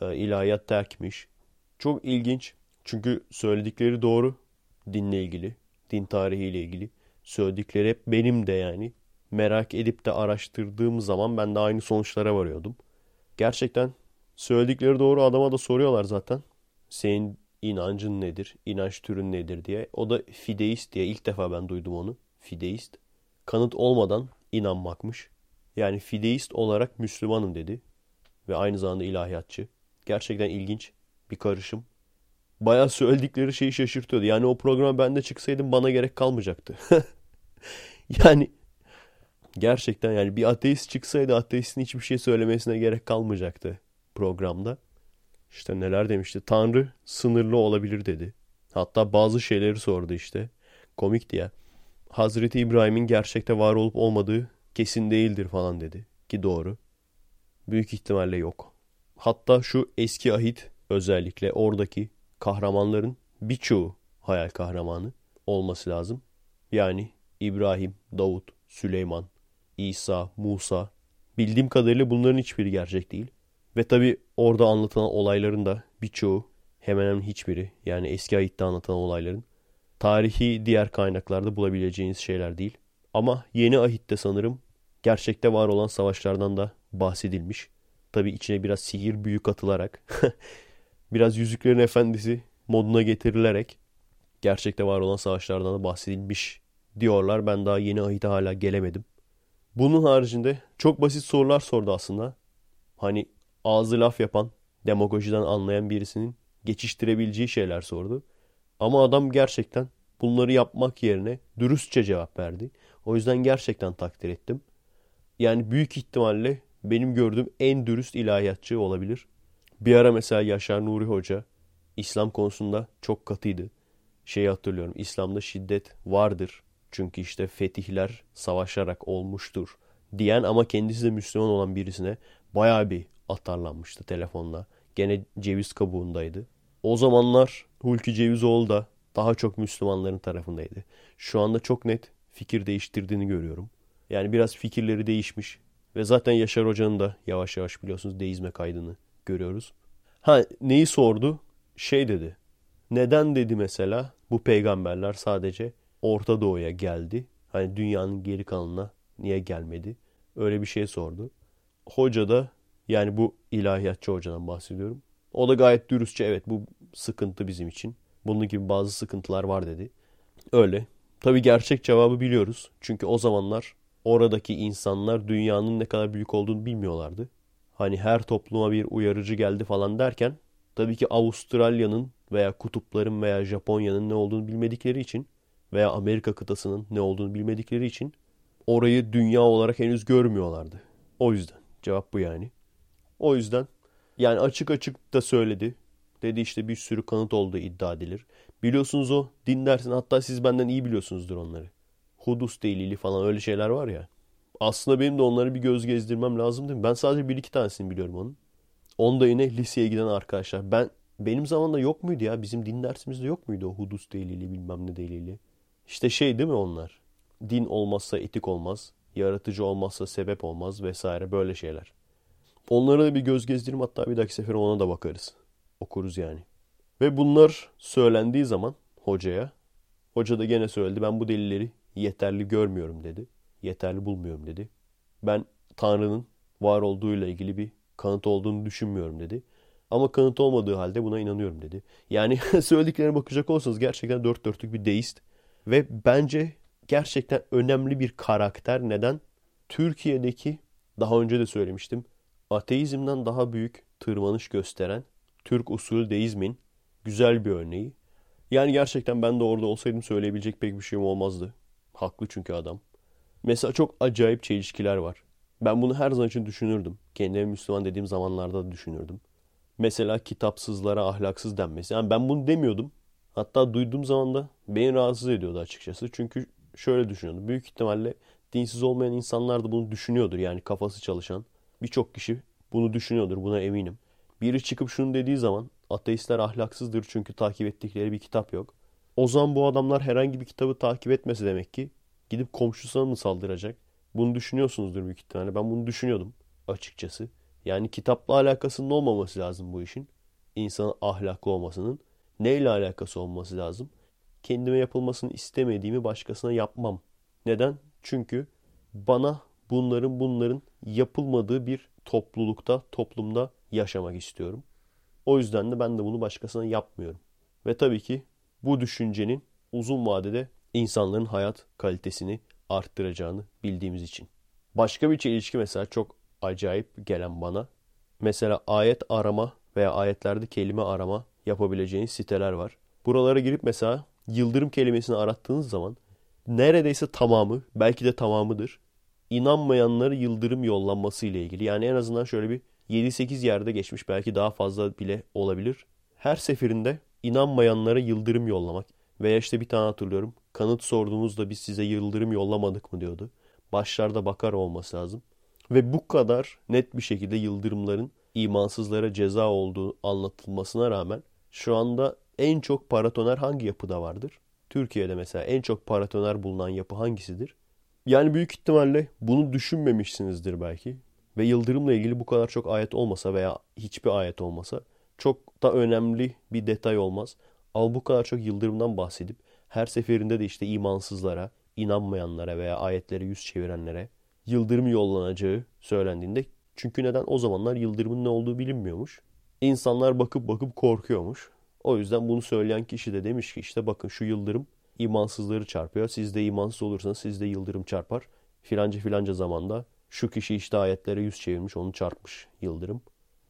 Ee, ilahiyat terkmiş. Çok ilginç. Çünkü söyledikleri doğru. Dinle ilgili. Din tarihiyle ilgili. Söyledikleri hep benim de yani. Merak edip de araştırdığım zaman ben de aynı sonuçlara varıyordum. Gerçekten Söyledikleri doğru adama da soruyorlar zaten. Senin inancın nedir? İnanç türün nedir diye. O da fideist diye ilk defa ben duydum onu. Fideist. Kanıt olmadan inanmakmış. Yani fideist olarak Müslümanım dedi. Ve aynı zamanda ilahiyatçı. Gerçekten ilginç bir karışım. Bayağı söyledikleri şeyi şaşırtıyordu. Yani o programa ben de çıksaydım bana gerek kalmayacaktı. yani gerçekten yani bir ateist çıksaydı ateistin hiçbir şey söylemesine gerek kalmayacaktı programda. İşte neler demişti. Tanrı sınırlı olabilir dedi. Hatta bazı şeyleri sordu işte. Komikti ya. Hazreti İbrahim'in gerçekte var olup olmadığı kesin değildir falan dedi. Ki doğru. Büyük ihtimalle yok. Hatta şu eski ahit özellikle oradaki kahramanların birçoğu hayal kahramanı olması lazım. Yani İbrahim, Davut, Süleyman, İsa, Musa. Bildiğim kadarıyla bunların hiçbiri gerçek değil. Ve tabi orada anlatılan olayların da birçoğu hemen hemen hiçbiri yani eski ayitte anlatılan olayların tarihi diğer kaynaklarda bulabileceğiniz şeyler değil. Ama yeni ahitte sanırım gerçekte var olan savaşlardan da bahsedilmiş. Tabi içine biraz sihir büyü katılarak biraz Yüzüklerin Efendisi moduna getirilerek gerçekte var olan savaşlardan da bahsedilmiş diyorlar. Ben daha yeni ahite hala gelemedim. Bunun haricinde çok basit sorular sordu aslında. Hani ağzı laf yapan, demagojiden anlayan birisinin geçiştirebileceği şeyler sordu. Ama adam gerçekten bunları yapmak yerine dürüstçe cevap verdi. O yüzden gerçekten takdir ettim. Yani büyük ihtimalle benim gördüğüm en dürüst ilahiyatçı olabilir. Bir ara mesela Yaşar Nuri Hoca İslam konusunda çok katıydı. Şeyi hatırlıyorum. İslam'da şiddet vardır. Çünkü işte fetihler savaşarak olmuştur diyen ama kendisi de Müslüman olan birisine bayağı bir atarlanmıştı telefonla. Gene ceviz kabuğundaydı. O zamanlar Hulki Cevizoğlu da daha çok Müslümanların tarafındaydı. Şu anda çok net fikir değiştirdiğini görüyorum. Yani biraz fikirleri değişmiş. Ve zaten Yaşar Hoca'nın da yavaş yavaş biliyorsunuz deizme kaydını görüyoruz. Ha neyi sordu? Şey dedi. Neden dedi mesela bu peygamberler sadece Orta Doğu'ya geldi. Hani dünyanın geri kalanına niye gelmedi? Öyle bir şey sordu. Hoca da yani bu ilahiyatçı hocadan bahsediyorum. O da gayet dürüstçe evet bu sıkıntı bizim için. Bunun gibi bazı sıkıntılar var dedi. Öyle. Tabi gerçek cevabı biliyoruz. Çünkü o zamanlar oradaki insanlar dünyanın ne kadar büyük olduğunu bilmiyorlardı. Hani her topluma bir uyarıcı geldi falan derken tabii ki Avustralya'nın veya kutupların veya Japonya'nın ne olduğunu bilmedikleri için veya Amerika kıtasının ne olduğunu bilmedikleri için orayı dünya olarak henüz görmüyorlardı. O yüzden cevap bu yani. O yüzden yani açık açık da söyledi. Dedi işte bir sürü kanıt olduğu iddia edilir. Biliyorsunuz o din dersin hatta siz benden iyi biliyorsunuzdur onları. Hudus delili falan öyle şeyler var ya. Aslında benim de onları bir göz gezdirmem lazım değil mi? Ben sadece bir iki tanesini biliyorum onun. Onu da yine liseye giden arkadaşlar. Ben benim zamanımda yok muydu ya? Bizim din dersimizde yok muydu o Hudus delili bilmem ne delili? İşte şey değil mi onlar? Din olmazsa etik olmaz. Yaratıcı olmazsa sebep olmaz vesaire böyle şeyler. Onlara da bir göz gezdirim hatta bir dahaki sefer ona da bakarız. Okuruz yani. Ve bunlar söylendiği zaman hocaya, hoca da gene söyledi ben bu delilleri yeterli görmüyorum dedi. Yeterli bulmuyorum dedi. Ben Tanrı'nın var olduğuyla ilgili bir kanıt olduğunu düşünmüyorum dedi. Ama kanıt olmadığı halde buna inanıyorum dedi. Yani söylediklerine bakacak olsanız gerçekten dört dörtlük bir deist. Ve bence gerçekten önemli bir karakter. Neden? Türkiye'deki daha önce de söylemiştim ateizmden daha büyük tırmanış gösteren Türk usulü deizmin güzel bir örneği. Yani gerçekten ben de orada olsaydım söyleyebilecek pek bir şeyim olmazdı. Haklı çünkü adam. Mesela çok acayip çelişkiler var. Ben bunu her zaman için düşünürdüm. Kendime Müslüman dediğim zamanlarda da düşünürdüm. Mesela kitapsızlara ahlaksız denmesi. Yani ben bunu demiyordum. Hatta duyduğum zaman da beni rahatsız ediyordu açıkçası. Çünkü şöyle düşünüyordum. Büyük ihtimalle dinsiz olmayan insanlar da bunu düşünüyordur. Yani kafası çalışan. Birçok kişi bunu düşünüyordur. Buna eminim. Biri çıkıp şunu dediği zaman ateistler ahlaksızdır çünkü takip ettikleri bir kitap yok. O zaman bu adamlar herhangi bir kitabı takip etmesi demek ki gidip komşusuna mı saldıracak? Bunu düşünüyorsunuzdur büyük ihtimalle. Ben bunu düşünüyordum açıkçası. Yani kitapla alakasının olmaması lazım bu işin. İnsanın ahlaklı olmasının. Neyle alakası olması lazım? Kendime yapılmasını istemediğimi başkasına yapmam. Neden? Çünkü bana bunların bunların yapılmadığı bir toplulukta, toplumda yaşamak istiyorum. O yüzden de ben de bunu başkasına yapmıyorum. Ve tabii ki bu düşüncenin uzun vadede insanların hayat kalitesini arttıracağını bildiğimiz için. Başka bir çelişki mesela çok acayip gelen bana. Mesela ayet arama veya ayetlerde kelime arama yapabileceğiniz siteler var. Buralara girip mesela yıldırım kelimesini arattığınız zaman neredeyse tamamı, belki de tamamıdır. İnanmayanları yıldırım yollanması ile ilgili. Yani en azından şöyle bir 7-8 yerde geçmiş belki daha fazla bile olabilir. Her seferinde inanmayanlara yıldırım yollamak. Veya işte bir tane hatırlıyorum. Kanıt sorduğunuzda biz size yıldırım yollamadık mı diyordu. Başlarda bakar olması lazım. Ve bu kadar net bir şekilde yıldırımların imansızlara ceza olduğu anlatılmasına rağmen şu anda en çok paratoner hangi yapıda vardır? Türkiye'de mesela en çok paratoner bulunan yapı hangisidir? Yani büyük ihtimalle bunu düşünmemişsinizdir belki. Ve yıldırımla ilgili bu kadar çok ayet olmasa veya hiçbir ayet olmasa çok da önemli bir detay olmaz. Ama bu kadar çok yıldırımdan bahsedip her seferinde de işte imansızlara, inanmayanlara veya ayetlere yüz çevirenlere yıldırım yollanacağı söylendiğinde çünkü neden o zamanlar yıldırımın ne olduğu bilinmiyormuş. İnsanlar bakıp bakıp korkuyormuş. O yüzden bunu söyleyen kişi de demiş ki işte bakın şu yıldırım imansızları çarpıyor. Siz de imansız olursanız siz de yıldırım çarpar. Filanca filanca zamanda şu kişi işte ayetlere yüz çevirmiş onu çarpmış yıldırım.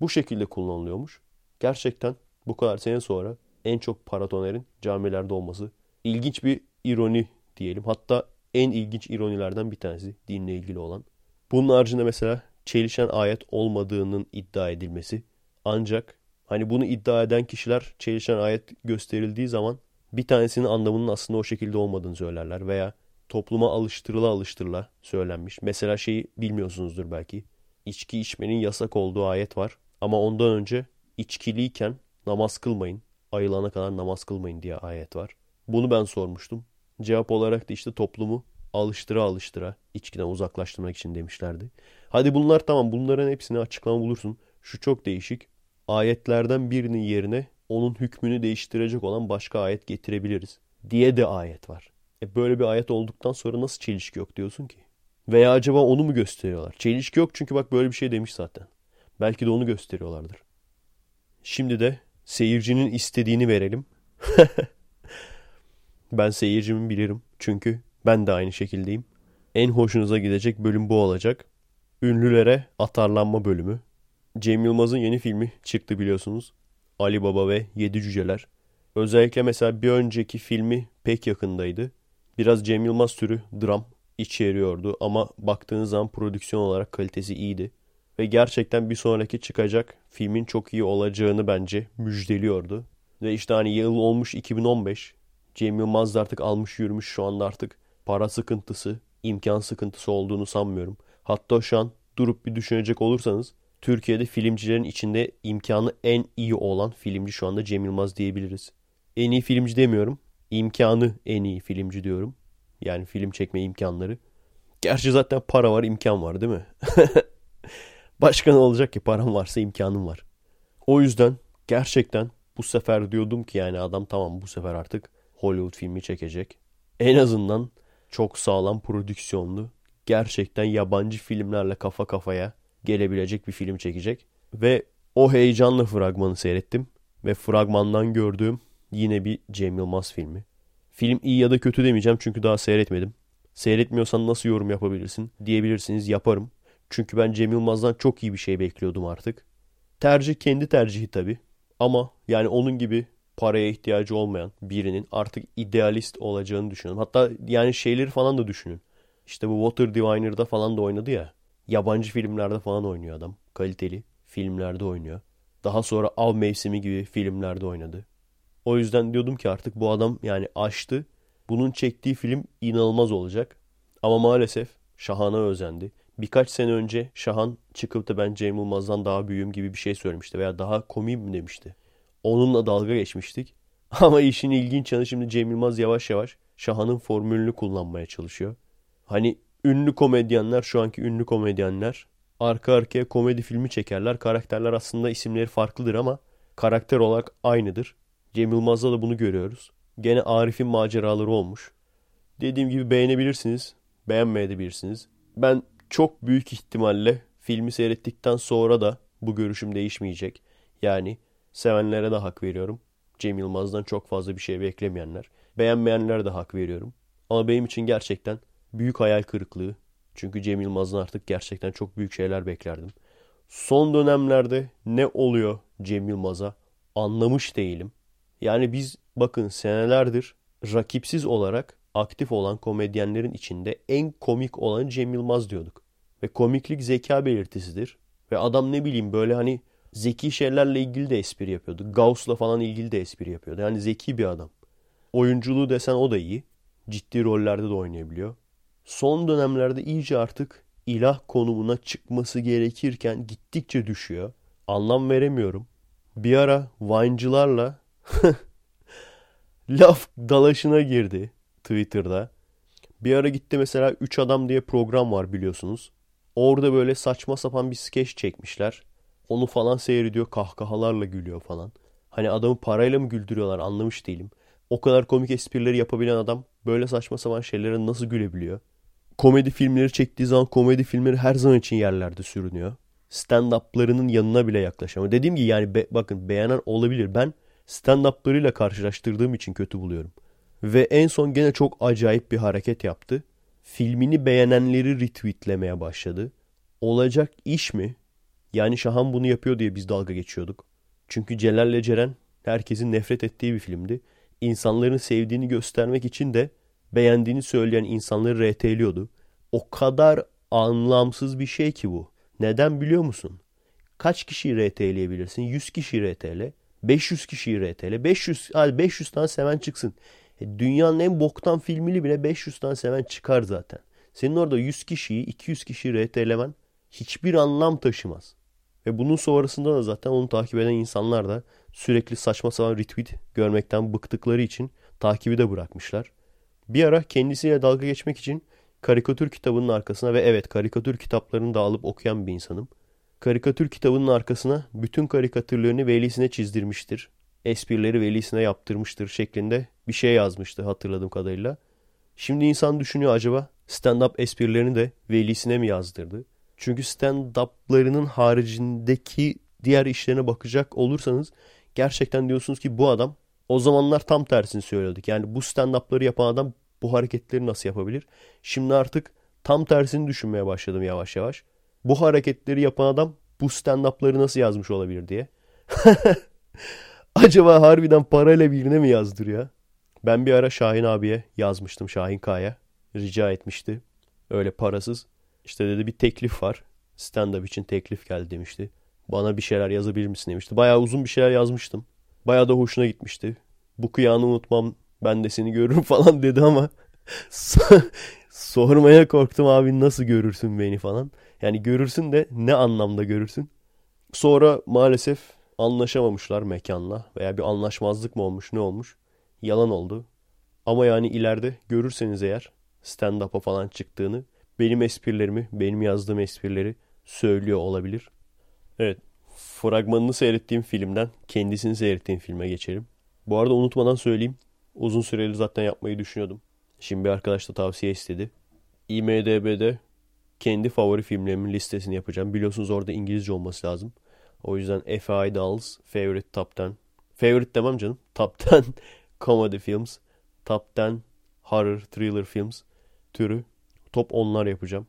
Bu şekilde kullanılıyormuş. Gerçekten bu kadar sene sonra en çok paratonerin camilerde olması ilginç bir ironi diyelim. Hatta en ilginç ironilerden bir tanesi dinle ilgili olan. Bunun haricinde mesela çelişen ayet olmadığının iddia edilmesi. Ancak hani bunu iddia eden kişiler çelişen ayet gösterildiği zaman bir tanesinin anlamının aslında o şekilde olmadığını söylerler veya topluma alıştırıla alıştırıla söylenmiş. Mesela şeyi bilmiyorsunuzdur belki. İçki içmenin yasak olduğu ayet var. Ama ondan önce içkiliyken namaz kılmayın. Ayılana kadar namaz kılmayın diye ayet var. Bunu ben sormuştum. Cevap olarak da işte toplumu alıştıra alıştıra içkiden uzaklaştırmak için demişlerdi. Hadi bunlar tamam bunların hepsini açıklama bulursun. Şu çok değişik. Ayetlerden birinin yerine onun hükmünü değiştirecek olan başka ayet getirebiliriz diye de ayet var. E böyle bir ayet olduktan sonra nasıl çelişki yok diyorsun ki? Veya acaba onu mu gösteriyorlar? Çelişki yok çünkü bak böyle bir şey demiş zaten. Belki de onu gösteriyorlardır. Şimdi de seyircinin istediğini verelim. ben seyircimin bilirim. Çünkü ben de aynı şekildeyim. En hoşunuza gidecek bölüm bu olacak. Ünlülere atarlanma bölümü. Cem Yılmaz'ın yeni filmi çıktı biliyorsunuz. Ali Baba ve Yedi Cüceler. Özellikle mesela bir önceki filmi pek yakındaydı. Biraz Cem Yılmaz türü dram içeriyordu ama baktığınız zaman prodüksiyon olarak kalitesi iyiydi. Ve gerçekten bir sonraki çıkacak filmin çok iyi olacağını bence müjdeliyordu. Ve işte hani yıl olmuş 2015. Cem Yılmaz da artık almış yürümüş şu anda artık para sıkıntısı, imkan sıkıntısı olduğunu sanmıyorum. Hatta şu an durup bir düşünecek olursanız Türkiye'de filmcilerin içinde imkanı en iyi olan filmci şu anda Cem Yılmaz diyebiliriz. En iyi filmci demiyorum. İmkanı en iyi filmci diyorum. Yani film çekme imkanları. Gerçi zaten para var, imkan var değil mi? Başka ne olacak ki param varsa imkanım var. O yüzden gerçekten bu sefer diyordum ki yani adam tamam bu sefer artık Hollywood filmi çekecek. En azından çok sağlam prodüksiyonlu, gerçekten yabancı filmlerle kafa kafaya gelebilecek bir film çekecek. Ve o heyecanla fragmanı seyrettim. Ve fragmandan gördüğüm yine bir Cem Yılmaz filmi. Film iyi ya da kötü demeyeceğim çünkü daha seyretmedim. Seyretmiyorsan nasıl yorum yapabilirsin diyebilirsiniz yaparım. Çünkü ben Cem Yılmaz'dan çok iyi bir şey bekliyordum artık. Tercih kendi tercihi tabii. Ama yani onun gibi paraya ihtiyacı olmayan birinin artık idealist olacağını düşünüyorum. Hatta yani şeyleri falan da düşünün. İşte bu Water Diviner'da falan da oynadı ya. Yabancı filmlerde falan oynuyor adam. Kaliteli filmlerde oynuyor. Daha sonra Av Mevsimi gibi filmlerde oynadı. O yüzden diyordum ki artık bu adam yani aştı. Bunun çektiği film inanılmaz olacak. Ama maalesef Şahan'a özendi. Birkaç sene önce Şahan çıkıp da ben Cem Yılmaz'dan daha büyüğüm gibi bir şey söylemişti. Veya daha komiyim mi demişti. Onunla dalga geçmiştik. Ama işin ilginç yanı şimdi Cem Yılmaz yavaş yavaş Şahan'ın formülünü kullanmaya çalışıyor. Hani ünlü komedyenler şu anki ünlü komedyenler arka arkaya komedi filmi çekerler. Karakterler aslında isimleri farklıdır ama karakter olarak aynıdır. Cem Yılmaz'da da bunu görüyoruz. Gene Arif'in maceraları olmuş. Dediğim gibi beğenebilirsiniz, beğenmeyebilirsiniz. Ben çok büyük ihtimalle filmi seyrettikten sonra da Bu görüşüm değişmeyecek. Yani sevenlere de hak veriyorum. Cem Yılmaz'dan çok fazla bir şey beklemeyenler. Beğenmeyenlere de hak veriyorum. Ama benim için gerçekten büyük hayal kırıklığı. Çünkü Cem Yılmaz'dan artık gerçekten çok büyük şeyler beklerdim. Son dönemlerde ne oluyor Cem Yılmaz'a anlamış değilim. Yani biz bakın senelerdir rakipsiz olarak aktif olan komedyenlerin içinde en komik olan Cem Yılmaz diyorduk. Ve komiklik zeka belirtisidir. Ve adam ne bileyim böyle hani zeki şeylerle ilgili de espri yapıyordu. Gauss'la falan ilgili de espri yapıyordu. Yani zeki bir adam. Oyunculuğu desen o da iyi. Ciddi rollerde de oynayabiliyor. Son dönemlerde iyice artık ilah konumuna çıkması gerekirken gittikçe düşüyor. Anlam veremiyorum. Bir ara Vine'cılarla laf dalaşına girdi Twitter'da. Bir ara gitti mesela 3 Adam diye program var biliyorsunuz. Orada böyle saçma sapan bir skeç çekmişler. Onu falan seyrediyor kahkahalarla gülüyor falan. Hani adamı parayla mı güldürüyorlar anlamış değilim. O kadar komik esprileri yapabilen adam böyle saçma sapan şeylere nasıl gülebiliyor? Komedi filmleri çektiği zaman komedi filmleri her zaman için yerlerde sürünüyor. Stand-up'larının yanına bile yaklaşamıyor. Dediğim gibi yani be, bakın beğenen olabilir. Ben stand-up'larıyla karşılaştırdığım için kötü buluyorum. Ve en son gene çok acayip bir hareket yaptı. Filmini beğenenleri retweetlemeye başladı. Olacak iş mi? Yani Şahan bunu yapıyor diye biz dalga geçiyorduk. Çünkü Celal ile Ceren herkesin nefret ettiği bir filmdi. İnsanların sevdiğini göstermek için de beğendiğini söyleyen insanları RT'liyordu. O kadar anlamsız bir şey ki bu. Neden biliyor musun? Kaç kişiyi RT'leyebilirsin? 100 kişi RT'le. 500 kişiyi RT'le. 500, hadi 500 tane seven çıksın. Dünyanın en boktan filmini bile 500 tane seven çıkar zaten. Senin orada 100 kişiyi, 200 kişiyi RT'lemen hiçbir anlam taşımaz. Ve bunun sonrasında da zaten onu takip eden insanlar da sürekli saçma sapan retweet görmekten bıktıkları için takibi de bırakmışlar. Bir ara kendisiyle dalga geçmek için karikatür kitabının arkasına ve evet karikatür kitaplarını da alıp okuyan bir insanım. Karikatür kitabının arkasına bütün karikatürlerini velisine çizdirmiştir. Esprileri velisine yaptırmıştır şeklinde bir şey yazmıştı hatırladığım kadarıyla. Şimdi insan düşünüyor acaba stand-up esprilerini de velisine mi yazdırdı? Çünkü stand-up'larının haricindeki diğer işlerine bakacak olursanız gerçekten diyorsunuz ki bu adam o zamanlar tam tersini söylüyorduk. Yani bu stand-up'ları yapan adam bu hareketleri nasıl yapabilir? Şimdi artık tam tersini düşünmeye başladım yavaş yavaş. Bu hareketleri yapan adam bu stand-up'ları nasıl yazmış olabilir diye. Acaba harbiden parayla birine mi yazdırıyor? Ben bir ara Şahin abiye yazmıştım Şahin Kaya. Rica etmişti. Öyle parasız. İşte dedi bir teklif var. Stand-up için teklif geldi demişti. Bana bir şeyler yazabilir misin demişti. Bayağı uzun bir şeyler yazmıştım. Bayağı da hoşuna gitmişti. Bu kıyağını unutmam ben de seni görürüm falan dedi ama sormaya korktum abi nasıl görürsün beni falan. Yani görürsün de ne anlamda görürsün. Sonra maalesef anlaşamamışlar mekanla veya bir anlaşmazlık mı olmuş ne olmuş. Yalan oldu. Ama yani ileride görürseniz eğer stand-up'a falan çıktığını benim esprilerimi, benim yazdığım esprileri söylüyor olabilir. Evet, fragmanını seyrettiğim filmden kendisini seyrettiğim filme geçelim. Bu arada unutmadan söyleyeyim. Uzun süreli zaten yapmayı düşünüyordum. Şimdi bir arkadaş da tavsiye istedi. IMDB'de kendi favori filmlerimin listesini yapacağım. Biliyorsunuz orada İngilizce olması lazım. O yüzden F.I. Dolls Favorite Top 10. Favorite demem canım. Top 10 Comedy Films. Top 10 Horror Thriller Films türü top onlar yapacağım.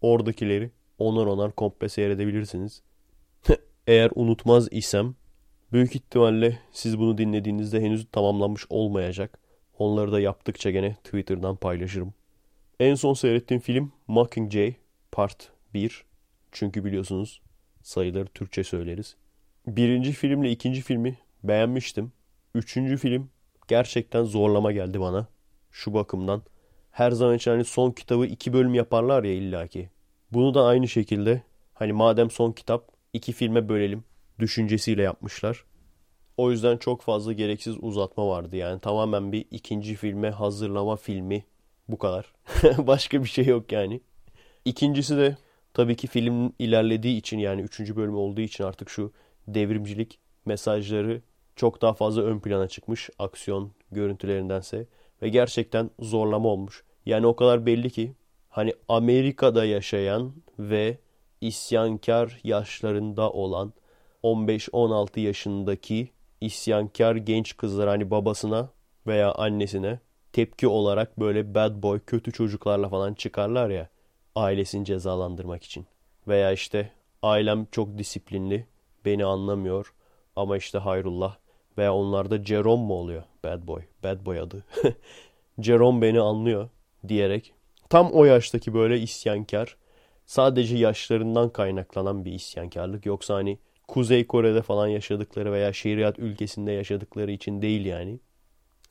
Oradakileri onar onar komple seyredebilirsiniz. Eğer unutmaz isem büyük ihtimalle siz bunu dinlediğinizde henüz tamamlanmış olmayacak. Onları da yaptıkça gene Twitter'dan paylaşırım. En son seyrettiğim film Mockingjay Part 1. Çünkü biliyorsunuz sayıları Türkçe söyleriz. Birinci filmle ikinci filmi beğenmiştim. Üçüncü film gerçekten zorlama geldi bana. Şu bakımdan. Her zaman için hani son kitabı iki bölüm yaparlar ya illaki. Bunu da aynı şekilde hani madem son kitap iki filme bölelim düşüncesiyle yapmışlar. O yüzden çok fazla gereksiz uzatma vardı. Yani tamamen bir ikinci filme hazırlama filmi. Bu kadar. Başka bir şey yok yani. İkincisi de tabii ki film ilerlediği için yani üçüncü bölüm olduğu için artık şu devrimcilik mesajları çok daha fazla ön plana çıkmış aksiyon görüntülerindense ve gerçekten zorlama olmuş. Yani o kadar belli ki hani Amerika'da yaşayan ve isyankar yaşlarında olan 15-16 yaşındaki isyankar genç kızlar hani babasına veya annesine tepki olarak böyle bad boy kötü çocuklarla falan çıkarlar ya ailesini cezalandırmak için. Veya işte ailem çok disiplinli beni anlamıyor ama işte hayrullah veya onlarda Jerome mu oluyor bad boy bad boy adı. Jerome beni anlıyor diyerek tam o yaştaki böyle isyankar sadece yaşlarından kaynaklanan bir isyankarlık yoksa hani Kuzey Kore'de falan yaşadıkları veya şeriat ülkesinde yaşadıkları için değil yani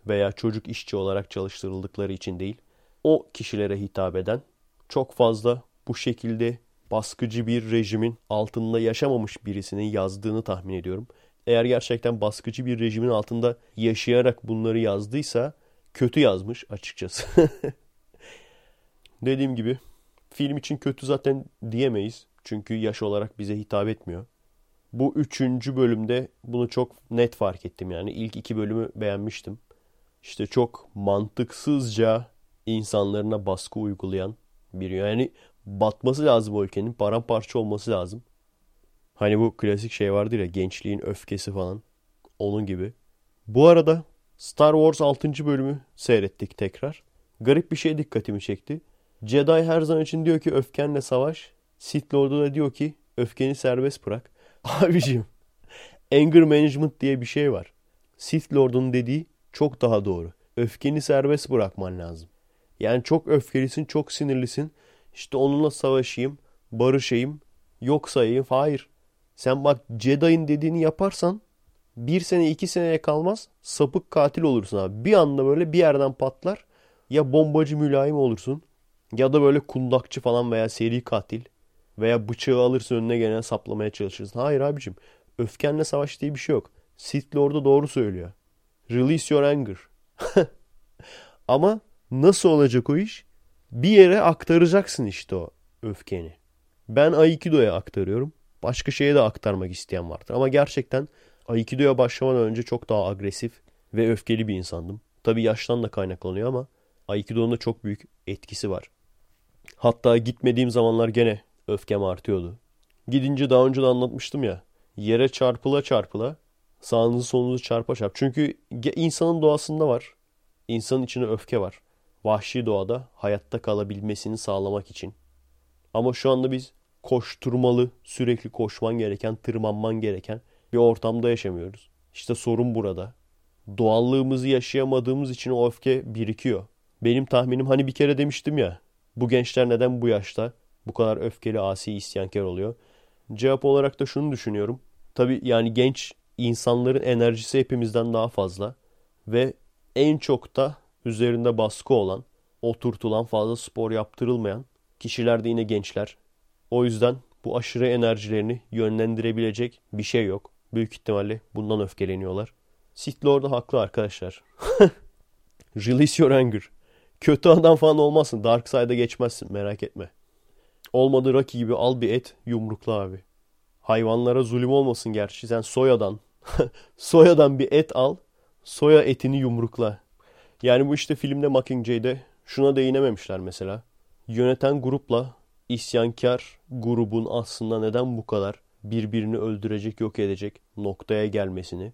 veya çocuk işçi olarak çalıştırıldıkları için değil. O kişilere hitap eden çok fazla bu şekilde baskıcı bir rejimin altında yaşamamış birisinin yazdığını tahmin ediyorum. Eğer gerçekten baskıcı bir rejimin altında yaşayarak bunları yazdıysa kötü yazmış açıkçası. Dediğim gibi film için kötü zaten diyemeyiz. Çünkü yaş olarak bize hitap etmiyor. Bu üçüncü bölümde bunu çok net fark ettim yani. ilk iki bölümü beğenmiştim. İşte çok mantıksızca insanlarına baskı uygulayan biri. Yani batması lazım o ülkenin. Paramparça olması lazım. Hani bu klasik şey vardır ya gençliğin öfkesi falan. Onun gibi. Bu arada Star Wars 6. bölümü seyrettik tekrar. Garip bir şey dikkatimi çekti. Jedi her zaman için diyor ki öfkenle savaş. Sith Lord'u da diyor ki öfkeni serbest bırak. Abiciğim anger management diye bir şey var. Sith Lord'un dediği çok daha doğru. Öfkeni serbest bırakman lazım. Yani çok öfkelisin, çok sinirlisin. İşte onunla savaşayım, barışayım, yok sayayım. Hayır. Sen bak Jedi'in dediğini yaparsan bir sene iki seneye kalmaz sapık katil olursun abi. Bir anda böyle bir yerden patlar. Ya bombacı mülayim olursun ya da böyle kundakçı falan veya seri katil veya bıçağı alırsın önüne gelen saplamaya çalışırsın. Hayır abicim öfkenle savaş diye bir şey yok. Sith Lord'u doğru söylüyor. Release your anger. Ama nasıl olacak o iş? Bir yere aktaracaksın işte o öfkeni. Ben Aikido'ya aktarıyorum. Başka şeye de aktarmak isteyen vardır. Ama gerçekten Aikido'ya başlamadan önce çok daha agresif ve öfkeli bir insandım. Tabii yaştan da kaynaklanıyor ama Aikido'nun da çok büyük etkisi var. Hatta gitmediğim zamanlar gene öfkem artıyordu. Gidince daha önce de anlatmıştım ya. Yere çarpıla çarpıla sağınızı solunuzu çarpa çarp. Çünkü insanın doğasında var. İnsanın içine öfke var. Vahşi doğada hayatta kalabilmesini sağlamak için. Ama şu anda biz koşturmalı, sürekli koşman gereken, tırmanman gereken bir ortamda yaşamıyoruz. İşte sorun burada. Doğallığımızı yaşayamadığımız için o öfke birikiyor. Benim tahminim hani bir kere demiştim ya. Bu gençler neden bu yaşta bu kadar öfkeli, asi, isyankar oluyor? Cevap olarak da şunu düşünüyorum. Tabi yani genç insanların enerjisi hepimizden daha fazla ve en çok da üzerinde baskı olan, oturtulan, fazla spor yaptırılmayan kişiler de yine gençler. O yüzden bu aşırı enerjilerini yönlendirebilecek bir şey yok. Büyük ihtimalle bundan öfkeleniyorlar. Sith Lord haklı arkadaşlar. Release your. Kötü adam falan olmazsın. Dark Side'a geçmezsin merak etme. Olmadı Rocky gibi al bir et yumrukla abi. Hayvanlara zulüm olmasın gerçi. Sen soyadan soyadan bir et al. Soya etini yumrukla. Yani bu işte filmde Mockingjade'de şuna değinememişler mesela. Yöneten grupla isyankar grubun aslında neden bu kadar birbirini öldürecek, yok edecek noktaya gelmesini.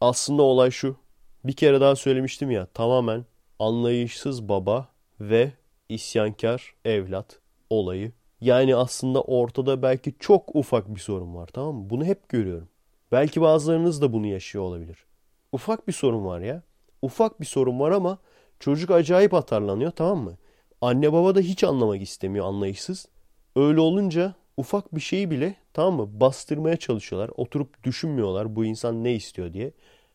Aslında olay şu. Bir kere daha söylemiştim ya tamamen anlayışsız baba ve isyankar evlat olayı. Yani aslında ortada belki çok ufak bir sorun var tamam mı? Bunu hep görüyorum. Belki bazılarınız da bunu yaşıyor olabilir. Ufak bir sorun var ya. Ufak bir sorun var ama çocuk acayip atarlanıyor tamam mı? Anne baba da hiç anlamak istemiyor anlayışsız. Öyle olunca ufak bir şeyi bile tamam mı bastırmaya çalışıyorlar. Oturup düşünmüyorlar bu insan ne istiyor diye.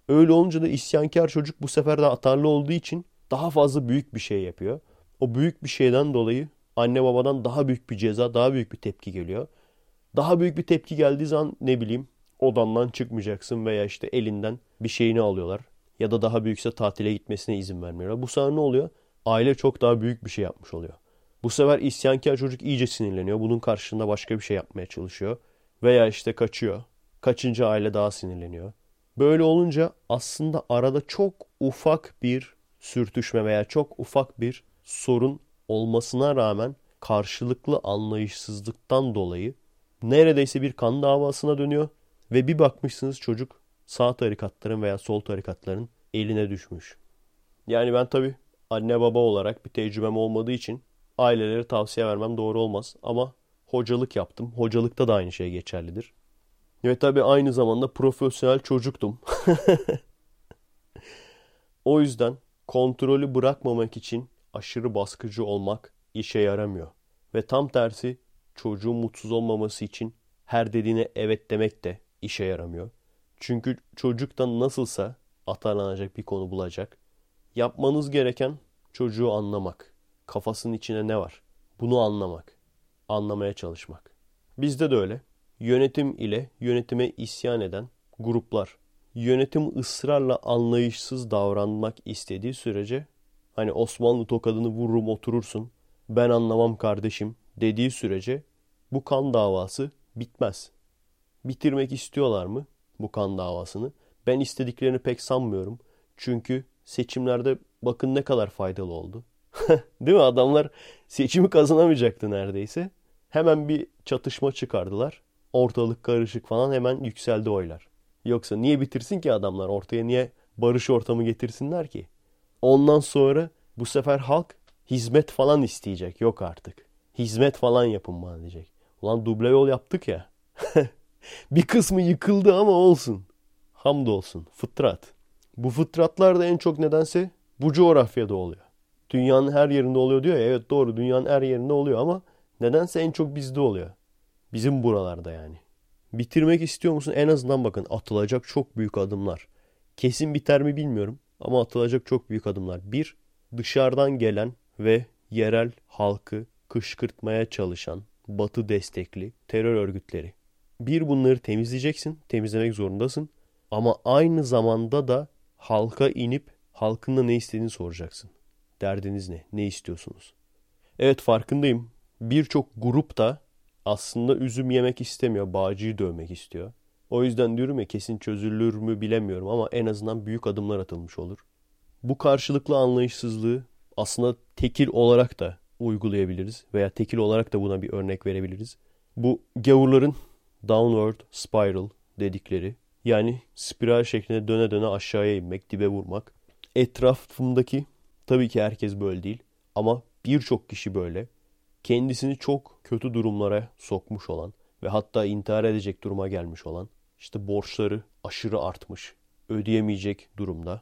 Öyle olunca da isyankar çocuk bu sefer de atarlı olduğu için daha fazla büyük bir şey yapıyor. O büyük bir şeyden dolayı anne babadan daha büyük bir ceza, daha büyük bir tepki geliyor. Daha büyük bir tepki geldiği zaman ne bileyim odandan çıkmayacaksın veya işte elinden bir şeyini alıyorlar. Ya da daha büyükse tatile gitmesine izin vermiyorlar. Bu sefer ne oluyor? Aile çok daha büyük bir şey yapmış oluyor. Bu sefer isyankar çocuk iyice sinirleniyor. Bunun karşılığında başka bir şey yapmaya çalışıyor. Veya işte kaçıyor. Kaçınca aile daha sinirleniyor. Böyle olunca aslında arada çok ufak bir sürtüşme veya çok ufak bir sorun olmasına rağmen karşılıklı anlayışsızlıktan dolayı neredeyse bir kan davasına dönüyor ve bir bakmışsınız çocuk sağ tarikatların veya sol tarikatların eline düşmüş. Yani ben tabii anne baba olarak bir tecrübem olmadığı için ailelere tavsiye vermem doğru olmaz. Ama hocalık yaptım. Hocalıkta da aynı şey geçerlidir. Ve tabii aynı zamanda profesyonel çocuktum. o yüzden kontrolü bırakmamak için aşırı baskıcı olmak işe yaramıyor. Ve tam tersi çocuğun mutsuz olmaması için her dediğine evet demek de işe yaramıyor. Çünkü çocuktan nasılsa atarlanacak bir konu bulacak. Yapmanız gereken çocuğu anlamak. Kafasının içine ne var? Bunu anlamak. Anlamaya çalışmak. Bizde de öyle. Yönetim ile yönetime isyan eden gruplar. Yönetim ısrarla anlayışsız davranmak istediği sürece hani Osmanlı tokadını vururum oturursun ben anlamam kardeşim dediği sürece bu kan davası bitmez. Bitirmek istiyorlar mı bu kan davasını? Ben istediklerini pek sanmıyorum. Çünkü seçimlerde bakın ne kadar faydalı oldu. Değil mi? Adamlar seçimi kazanamayacaktı neredeyse. Hemen bir çatışma çıkardılar. Ortalık karışık falan hemen yükseldi oylar. Yoksa niye bitirsin ki adamlar? Ortaya niye barış ortamı getirsinler ki? Ondan sonra bu sefer halk hizmet falan isteyecek. Yok artık. Hizmet falan yapın bana diyecek. Ulan duble yol yaptık ya. bir kısmı yıkıldı ama olsun. Hamdolsun. Fıtrat. Bu fıtratlar da en çok nedense bu coğrafyada oluyor. Dünyanın her yerinde oluyor diyor ya. Evet doğru dünyanın her yerinde oluyor ama nedense en çok bizde oluyor. Bizim buralarda yani. Bitirmek istiyor musun? En azından bakın atılacak çok büyük adımlar. Kesin biter mi bilmiyorum ama atılacak çok büyük adımlar. Bir, dışarıdan gelen ve yerel halkı kışkırtmaya çalışan batı destekli terör örgütleri. Bir bunları temizleyeceksin, temizlemek zorundasın. Ama aynı zamanda da halka inip halkın da ne istediğini soracaksın. Derdiniz ne? Ne istiyorsunuz? Evet farkındayım. Birçok grup da aslında üzüm yemek istemiyor. Bağcıyı dövmek istiyor. O yüzden diyorum ya kesin çözülür mü bilemiyorum ama en azından büyük adımlar atılmış olur. Bu karşılıklı anlayışsızlığı aslında tekil olarak da uygulayabiliriz veya tekil olarak da buna bir örnek verebiliriz. Bu gavurların downward spiral dedikleri yani spiral şeklinde döne döne aşağıya inmek, dibe vurmak. Etrafımdaki tabii ki herkes böyle değil ama birçok kişi böyle. Kendisini çok kötü durumlara sokmuş olan ve hatta intihar edecek duruma gelmiş olan, işte borçları aşırı artmış, ödeyemeyecek durumda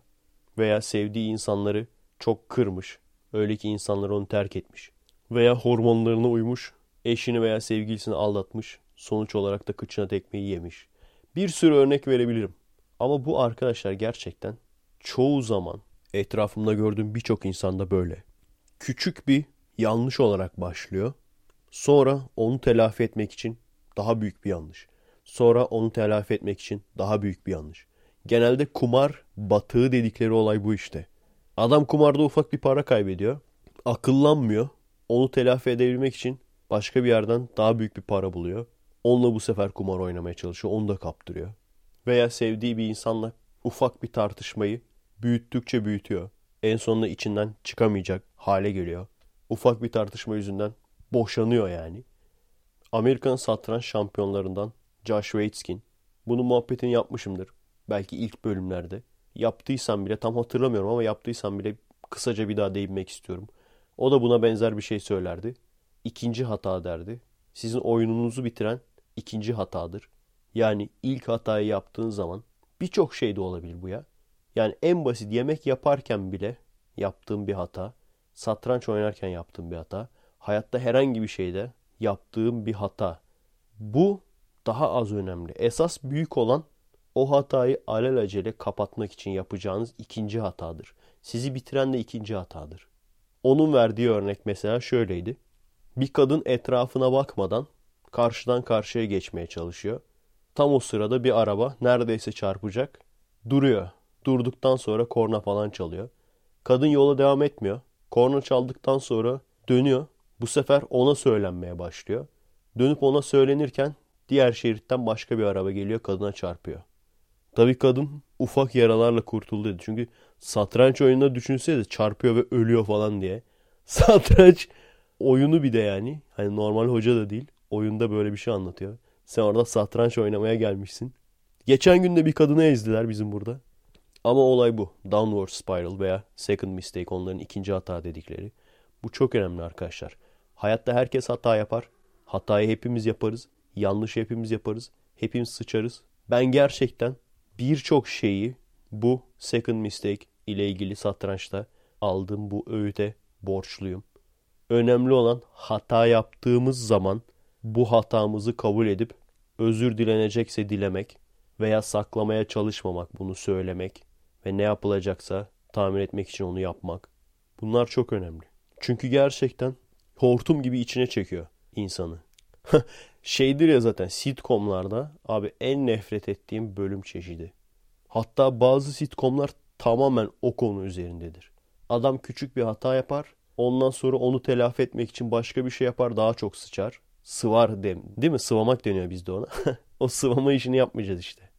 veya sevdiği insanları çok kırmış, öyle ki insanlar onu terk etmiş veya hormonlarına uymuş, eşini veya sevgilisini aldatmış, sonuç olarak da kıçına tekmeyi yemiş. Bir sürü örnek verebilirim. Ama bu arkadaşlar gerçekten çoğu zaman etrafımda gördüğüm birçok insanda böyle. Küçük bir yanlış olarak başlıyor. Sonra onu telafi etmek için daha büyük bir yanlış. Sonra onu telafi etmek için daha büyük bir yanlış. Genelde kumar batığı dedikleri olay bu işte. Adam kumarda ufak bir para kaybediyor. Akıllanmıyor. Onu telafi edebilmek için başka bir yerden daha büyük bir para buluyor. Onunla bu sefer kumar oynamaya çalışıyor. Onu da kaptırıyor. Veya sevdiği bir insanla ufak bir tartışmayı büyüttükçe büyütüyor. En sonunda içinden çıkamayacak hale geliyor. Ufak bir tartışma yüzünden boşanıyor yani. Amerikan satranç şampiyonlarından Josh Waitzkin. Bunun muhabbetini yapmışımdır. Belki ilk bölümlerde. Yaptıysam bile tam hatırlamıyorum ama yaptıysam bile kısaca bir daha değinmek istiyorum. O da buna benzer bir şey söylerdi. İkinci hata derdi. Sizin oyununuzu bitiren ikinci hatadır. Yani ilk hatayı yaptığın zaman birçok şey de olabilir bu ya. Yani en basit yemek yaparken bile yaptığım bir hata, satranç oynarken yaptığım bir hata, hayatta herhangi bir şeyde yaptığım bir hata. Bu daha az önemli. Esas büyük olan o hatayı alelacele kapatmak için yapacağınız ikinci hatadır. Sizi bitiren de ikinci hatadır. Onun verdiği örnek mesela şöyleydi. Bir kadın etrafına bakmadan karşıdan karşıya geçmeye çalışıyor. Tam o sırada bir araba neredeyse çarpacak. Duruyor. Durduktan sonra korna falan çalıyor. Kadın yola devam etmiyor. Korna çaldıktan sonra dönüyor. Bu sefer ona söylenmeye başlıyor. Dönüp ona söylenirken diğer şeritten başka bir araba geliyor kadına çarpıyor. Tabii kadın ufak yaralarla kurtuldu dedi. Çünkü satranç oyununda düşünsenize çarpıyor ve ölüyor falan diye. Satranç oyunu bir de yani. Hani normal hoca da değil. Oyunda böyle bir şey anlatıyor. Sen orada satranç oynamaya gelmişsin. Geçen gün de bir kadını ezdiler bizim burada. Ama olay bu. Downward spiral veya second mistake onların ikinci hata dedikleri. Bu çok önemli arkadaşlar. Hayatta herkes hata yapar. Hatayı hepimiz yaparız. Yanlış hepimiz yaparız. Hepimiz sıçarız. Ben gerçekten birçok şeyi bu second mistake ile ilgili satrançta aldığım bu öğüte borçluyum. Önemli olan hata yaptığımız zaman bu hatamızı kabul edip özür dilenecekse dilemek veya saklamaya çalışmamak, bunu söylemek ve ne yapılacaksa tahmin etmek için onu yapmak. Bunlar çok önemli. Çünkü gerçekten hortum gibi içine çekiyor insanı. Şeydir ya zaten sitcomlarda abi en nefret ettiğim bölüm çeşidi. Hatta bazı sitcomlar tamamen o konu üzerindedir. Adam küçük bir hata yapar. Ondan sonra onu telafi etmek için başka bir şey yapar daha çok sıçar. Sıvar dem değil mi? Sıvamak deniyor bizde ona. o sıvama işini yapmayacağız işte.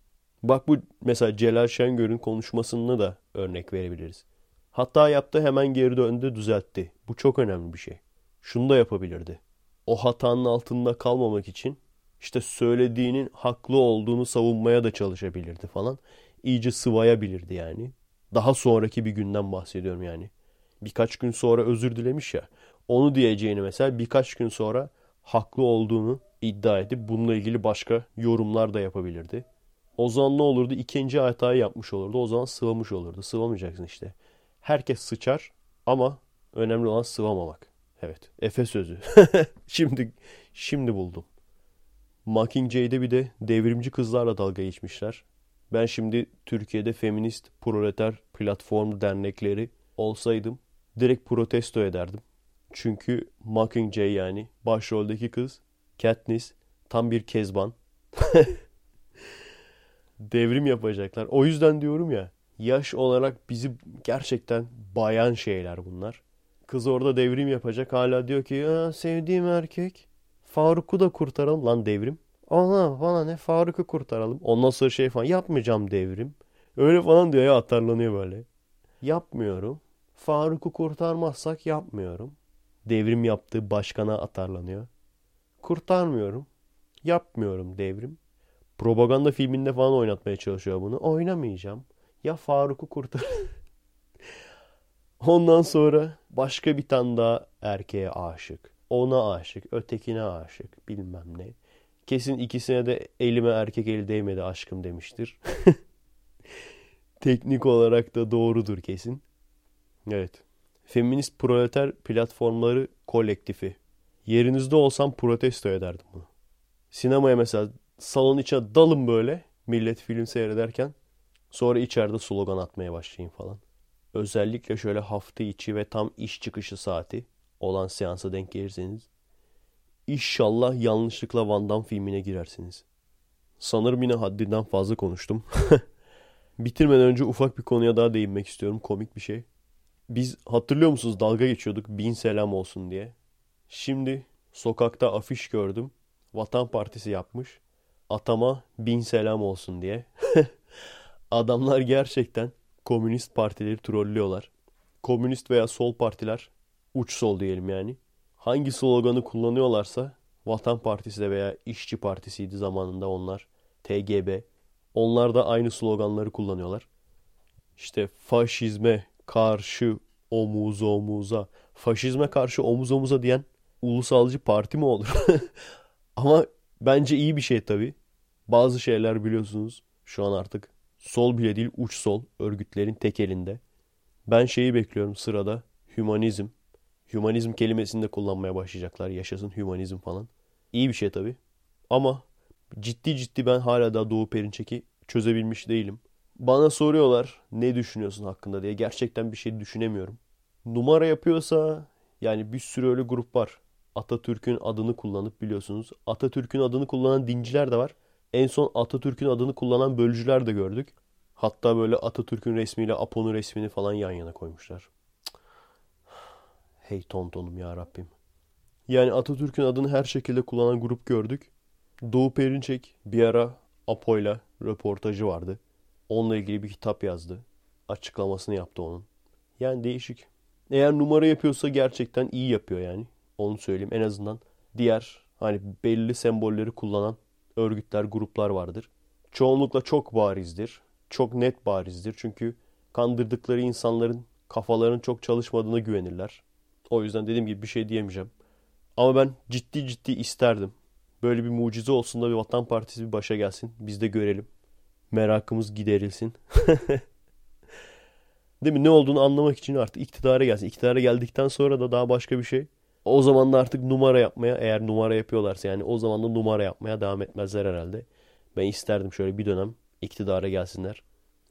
Bak bu mesela Celal Şengör'ün konuşmasını da örnek verebiliriz. Hata yaptı hemen geri döndü düzeltti. Bu çok önemli bir şey. Şunu da yapabilirdi. O hatanın altında kalmamak için işte söylediğinin haklı olduğunu savunmaya da çalışabilirdi falan. İyice sıvayabilirdi yani. Daha sonraki bir günden bahsediyorum yani. Birkaç gün sonra özür dilemiş ya. Onu diyeceğini mesela birkaç gün sonra haklı olduğunu iddia edip bununla ilgili başka yorumlar da yapabilirdi. O zaman ne olurdu? İkinci hatayı yapmış olurdu. O zaman sıvamış olurdu. Sıvamayacaksın işte. Herkes sıçar ama önemli olan sıvamamak. Evet. Efe sözü. şimdi şimdi buldum. Mockingjade'de bir de devrimci kızlarla dalga geçmişler. Ben şimdi Türkiye'de feminist proleter platform dernekleri olsaydım direkt protesto ederdim. Çünkü Mockingjay yani başroldeki kız Katniss tam bir kezban. Devrim yapacaklar. O yüzden diyorum ya yaş olarak bizi gerçekten bayan şeyler bunlar. Kız orada devrim yapacak hala diyor ki sevdiğim erkek Faruk'u da kurtaralım lan devrim. Allah falan ne Faruk'u kurtaralım. Ondan sonra şey falan yapmayacağım devrim. Öyle falan diyor ya atarlanıyor böyle. Yapmıyorum. Faruk'u kurtarmazsak yapmıyorum. Devrim yaptığı başkana atarlanıyor. Kurtarmıyorum. Yapmıyorum devrim. Propaganda filminde falan oynatmaya çalışıyor bunu. Oynamayacağım. Ya Faruk'u kurtar. Ondan sonra başka bir tane daha erkeğe aşık. Ona aşık, ötekine aşık, bilmem ne. Kesin ikisine de elime erkek eli değmedi aşkım demiştir. Teknik olarak da doğrudur kesin. Evet. Feminist proleter platformları kolektifi. Yerinizde olsam protesto ederdim bunu. Sinemaya mesela salon içine dalın böyle millet film seyrederken sonra içeride slogan atmaya başlayın falan. Özellikle şöyle hafta içi ve tam iş çıkışı saati olan seansa denk gelirseniz İnşallah yanlışlıkla Van Damme filmine girersiniz. Sanırım yine haddinden fazla konuştum. Bitirmeden önce ufak bir konuya daha değinmek istiyorum. Komik bir şey. Biz hatırlıyor musunuz dalga geçiyorduk bin selam olsun diye. Şimdi sokakta afiş gördüm. Vatan Partisi yapmış. Atama bin selam olsun diye. Adamlar gerçekten komünist partileri trollüyorlar. Komünist veya sol partiler uç sol diyelim yani hangi sloganı kullanıyorlarsa Vatan Partisi de veya İşçi Partisi'ydi zamanında onlar. TGB. Onlar da aynı sloganları kullanıyorlar. İşte faşizme karşı omuz omuza. Faşizme karşı omuz omuza diyen ulusalcı parti mi olur? Ama bence iyi bir şey tabii. Bazı şeyler biliyorsunuz şu an artık sol bile değil uç sol örgütlerin tek elinde. Ben şeyi bekliyorum sırada. Hümanizm. Hümanizm kelimesini de kullanmaya başlayacaklar. Yaşasın hümanizm falan. İyi bir şey tabii. Ama ciddi ciddi ben hala daha Doğu Perinçek'i çözebilmiş değilim. Bana soruyorlar ne düşünüyorsun hakkında diye. Gerçekten bir şey düşünemiyorum. Numara yapıyorsa yani bir sürü öyle grup var. Atatürk'ün adını kullanıp biliyorsunuz. Atatürk'ün adını kullanan dinciler de var. En son Atatürk'ün adını kullanan bölücüler de gördük. Hatta böyle Atatürk'ün resmiyle Apo'nun resmini falan yan yana koymuşlar. Hey tontonum ya Rabbim. Yani Atatürk'ün adını her şekilde kullanan grup gördük. Doğu Perinçek bir ara Apo'yla röportajı vardı. Onunla ilgili bir kitap yazdı. Açıklamasını yaptı onun. Yani değişik. Eğer numara yapıyorsa gerçekten iyi yapıyor yani. Onu söyleyeyim. En azından diğer hani belli sembolleri kullanan örgütler, gruplar vardır. Çoğunlukla çok barizdir. Çok net barizdir. Çünkü kandırdıkları insanların kafalarının çok çalışmadığına güvenirler. O yüzden dediğim gibi bir şey diyemeyeceğim. Ama ben ciddi ciddi isterdim. Böyle bir mucize olsun da bir Vatan Partisi bir başa gelsin. Biz de görelim. Merakımız giderilsin. Değil mi? Ne olduğunu anlamak için artık iktidara gelsin. İktidara geldikten sonra da daha başka bir şey. O zaman da artık numara yapmaya eğer numara yapıyorlarsa yani o zaman da numara yapmaya devam etmezler herhalde. Ben isterdim şöyle bir dönem iktidara gelsinler.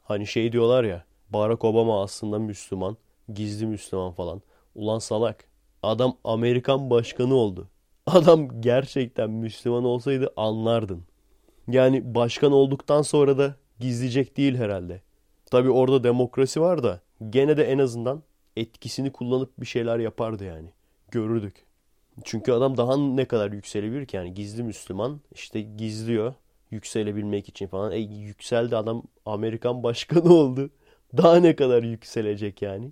Hani şey diyorlar ya Barack Obama aslında Müslüman, gizli Müslüman falan. Ulan salak. Adam Amerikan başkanı oldu. Adam gerçekten Müslüman olsaydı anlardın. Yani başkan olduktan sonra da gizleyecek değil herhalde. Tabi orada demokrasi var da gene de en azından etkisini kullanıp bir şeyler yapardı yani. Görürdük. Çünkü adam daha ne kadar yükselebilir ki yani gizli Müslüman işte gizliyor yükselebilmek için falan. E yükseldi adam Amerikan başkanı oldu. Daha ne kadar yükselecek yani.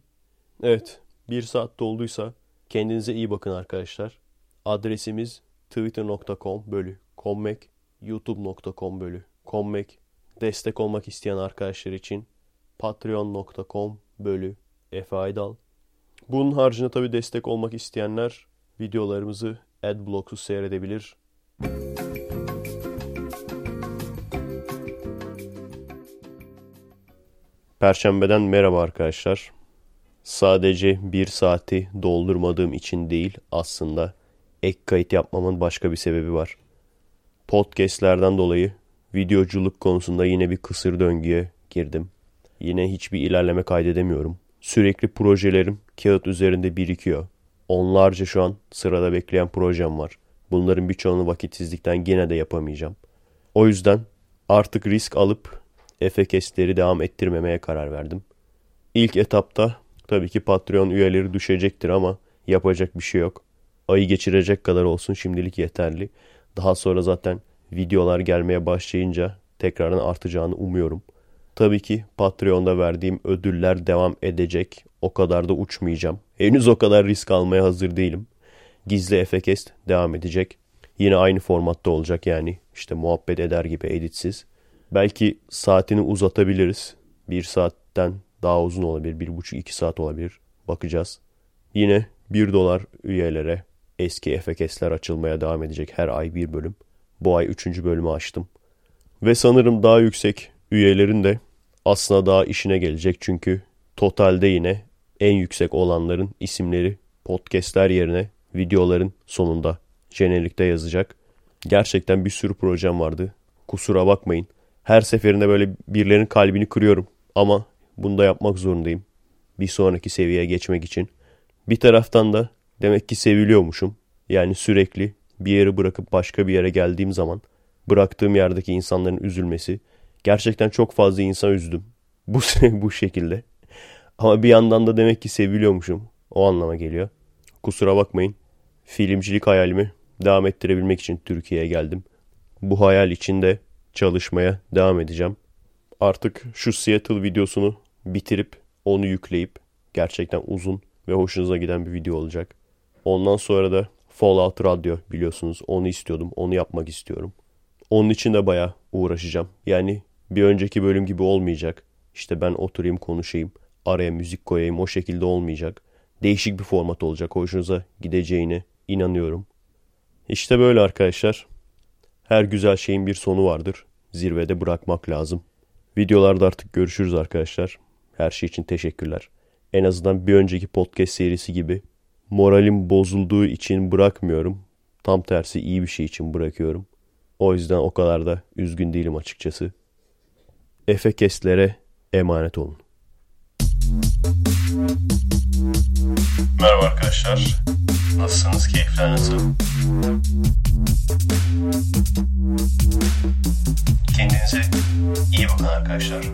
Evet bir saat dolduysa kendinize iyi bakın arkadaşlar. Adresimiz twitter.com bölü kommek youtube.com bölü kommek destek olmak isteyen arkadaşlar için patreon.com bölü Efe Aydal. Bunun haricinde tabi destek olmak isteyenler videolarımızı adblocksuz seyredebilir. Perşembeden merhaba arkadaşlar. Sadece bir saati doldurmadığım için değil aslında ek kayıt yapmamın başka bir sebebi var. Podcastlerden dolayı videoculuk konusunda yine bir kısır döngüye girdim. Yine hiçbir ilerleme kaydedemiyorum. Sürekli projelerim kağıt üzerinde birikiyor. Onlarca şu an sırada bekleyen projem var. Bunların birçoğunu vakitsizlikten gene de yapamayacağım. O yüzden artık risk alıp Efekesleri devam ettirmemeye karar verdim. İlk etapta tabii ki Patreon üyeleri düşecektir ama yapacak bir şey yok. Ayı geçirecek kadar olsun şimdilik yeterli. Daha sonra zaten videolar gelmeye başlayınca tekrardan artacağını umuyorum. Tabii ki Patreon'da verdiğim ödüller devam edecek. O kadar da uçmayacağım. Henüz o kadar risk almaya hazır değilim. Gizli Efekest devam edecek. Yine aynı formatta olacak yani işte muhabbet eder gibi editsiz. Belki saatini uzatabiliriz. Bir saatten daha uzun olabilir. Bir buçuk iki saat olabilir. Bakacağız. Yine bir dolar üyelere eski FKS'ler açılmaya devam edecek. Her ay bir bölüm. Bu ay üçüncü bölümü açtım. Ve sanırım daha yüksek üyelerin de aslında daha işine gelecek. Çünkü totalde yine en yüksek olanların isimleri podcastler yerine videoların sonunda jenerikte yazacak. Gerçekten bir sürü projem vardı. Kusura bakmayın. Her seferinde böyle birilerinin kalbini kırıyorum. Ama bunu da yapmak zorundayım. Bir sonraki seviyeye geçmek için. Bir taraftan da demek ki seviliyormuşum. Yani sürekli bir yeri bırakıp başka bir yere geldiğim zaman bıraktığım yerdeki insanların üzülmesi. Gerçekten çok fazla insan üzdüm. Bu, bu şekilde. Ama bir yandan da demek ki seviliyormuşum. O anlama geliyor. Kusura bakmayın. Filmcilik hayalimi devam ettirebilmek için Türkiye'ye geldim. Bu hayal içinde çalışmaya devam edeceğim. Artık şu Seattle videosunu bitirip onu yükleyip gerçekten uzun ve hoşunuza giden bir video olacak. Ondan sonra da Fallout Radyo biliyorsunuz onu istiyordum. Onu yapmak istiyorum. Onun için de baya uğraşacağım. Yani bir önceki bölüm gibi olmayacak. İşte ben oturayım konuşayım. Araya müzik koyayım. O şekilde olmayacak. Değişik bir format olacak. Hoşunuza gideceğine inanıyorum. İşte böyle arkadaşlar. Her güzel şeyin bir sonu vardır. Zirvede bırakmak lazım. Videolarda artık görüşürüz arkadaşlar. Her şey için teşekkürler. En azından bir önceki podcast serisi gibi moralim bozulduğu için bırakmıyorum. Tam tersi iyi bir şey için bırakıyorum. O yüzden o kadar da üzgün değilim açıkçası. Efekestlere emanet olun. Merhaba arkadaşlar. Nasılsınız? Keyifler nasıl? Kendinize iyi bakın arkadaşlar.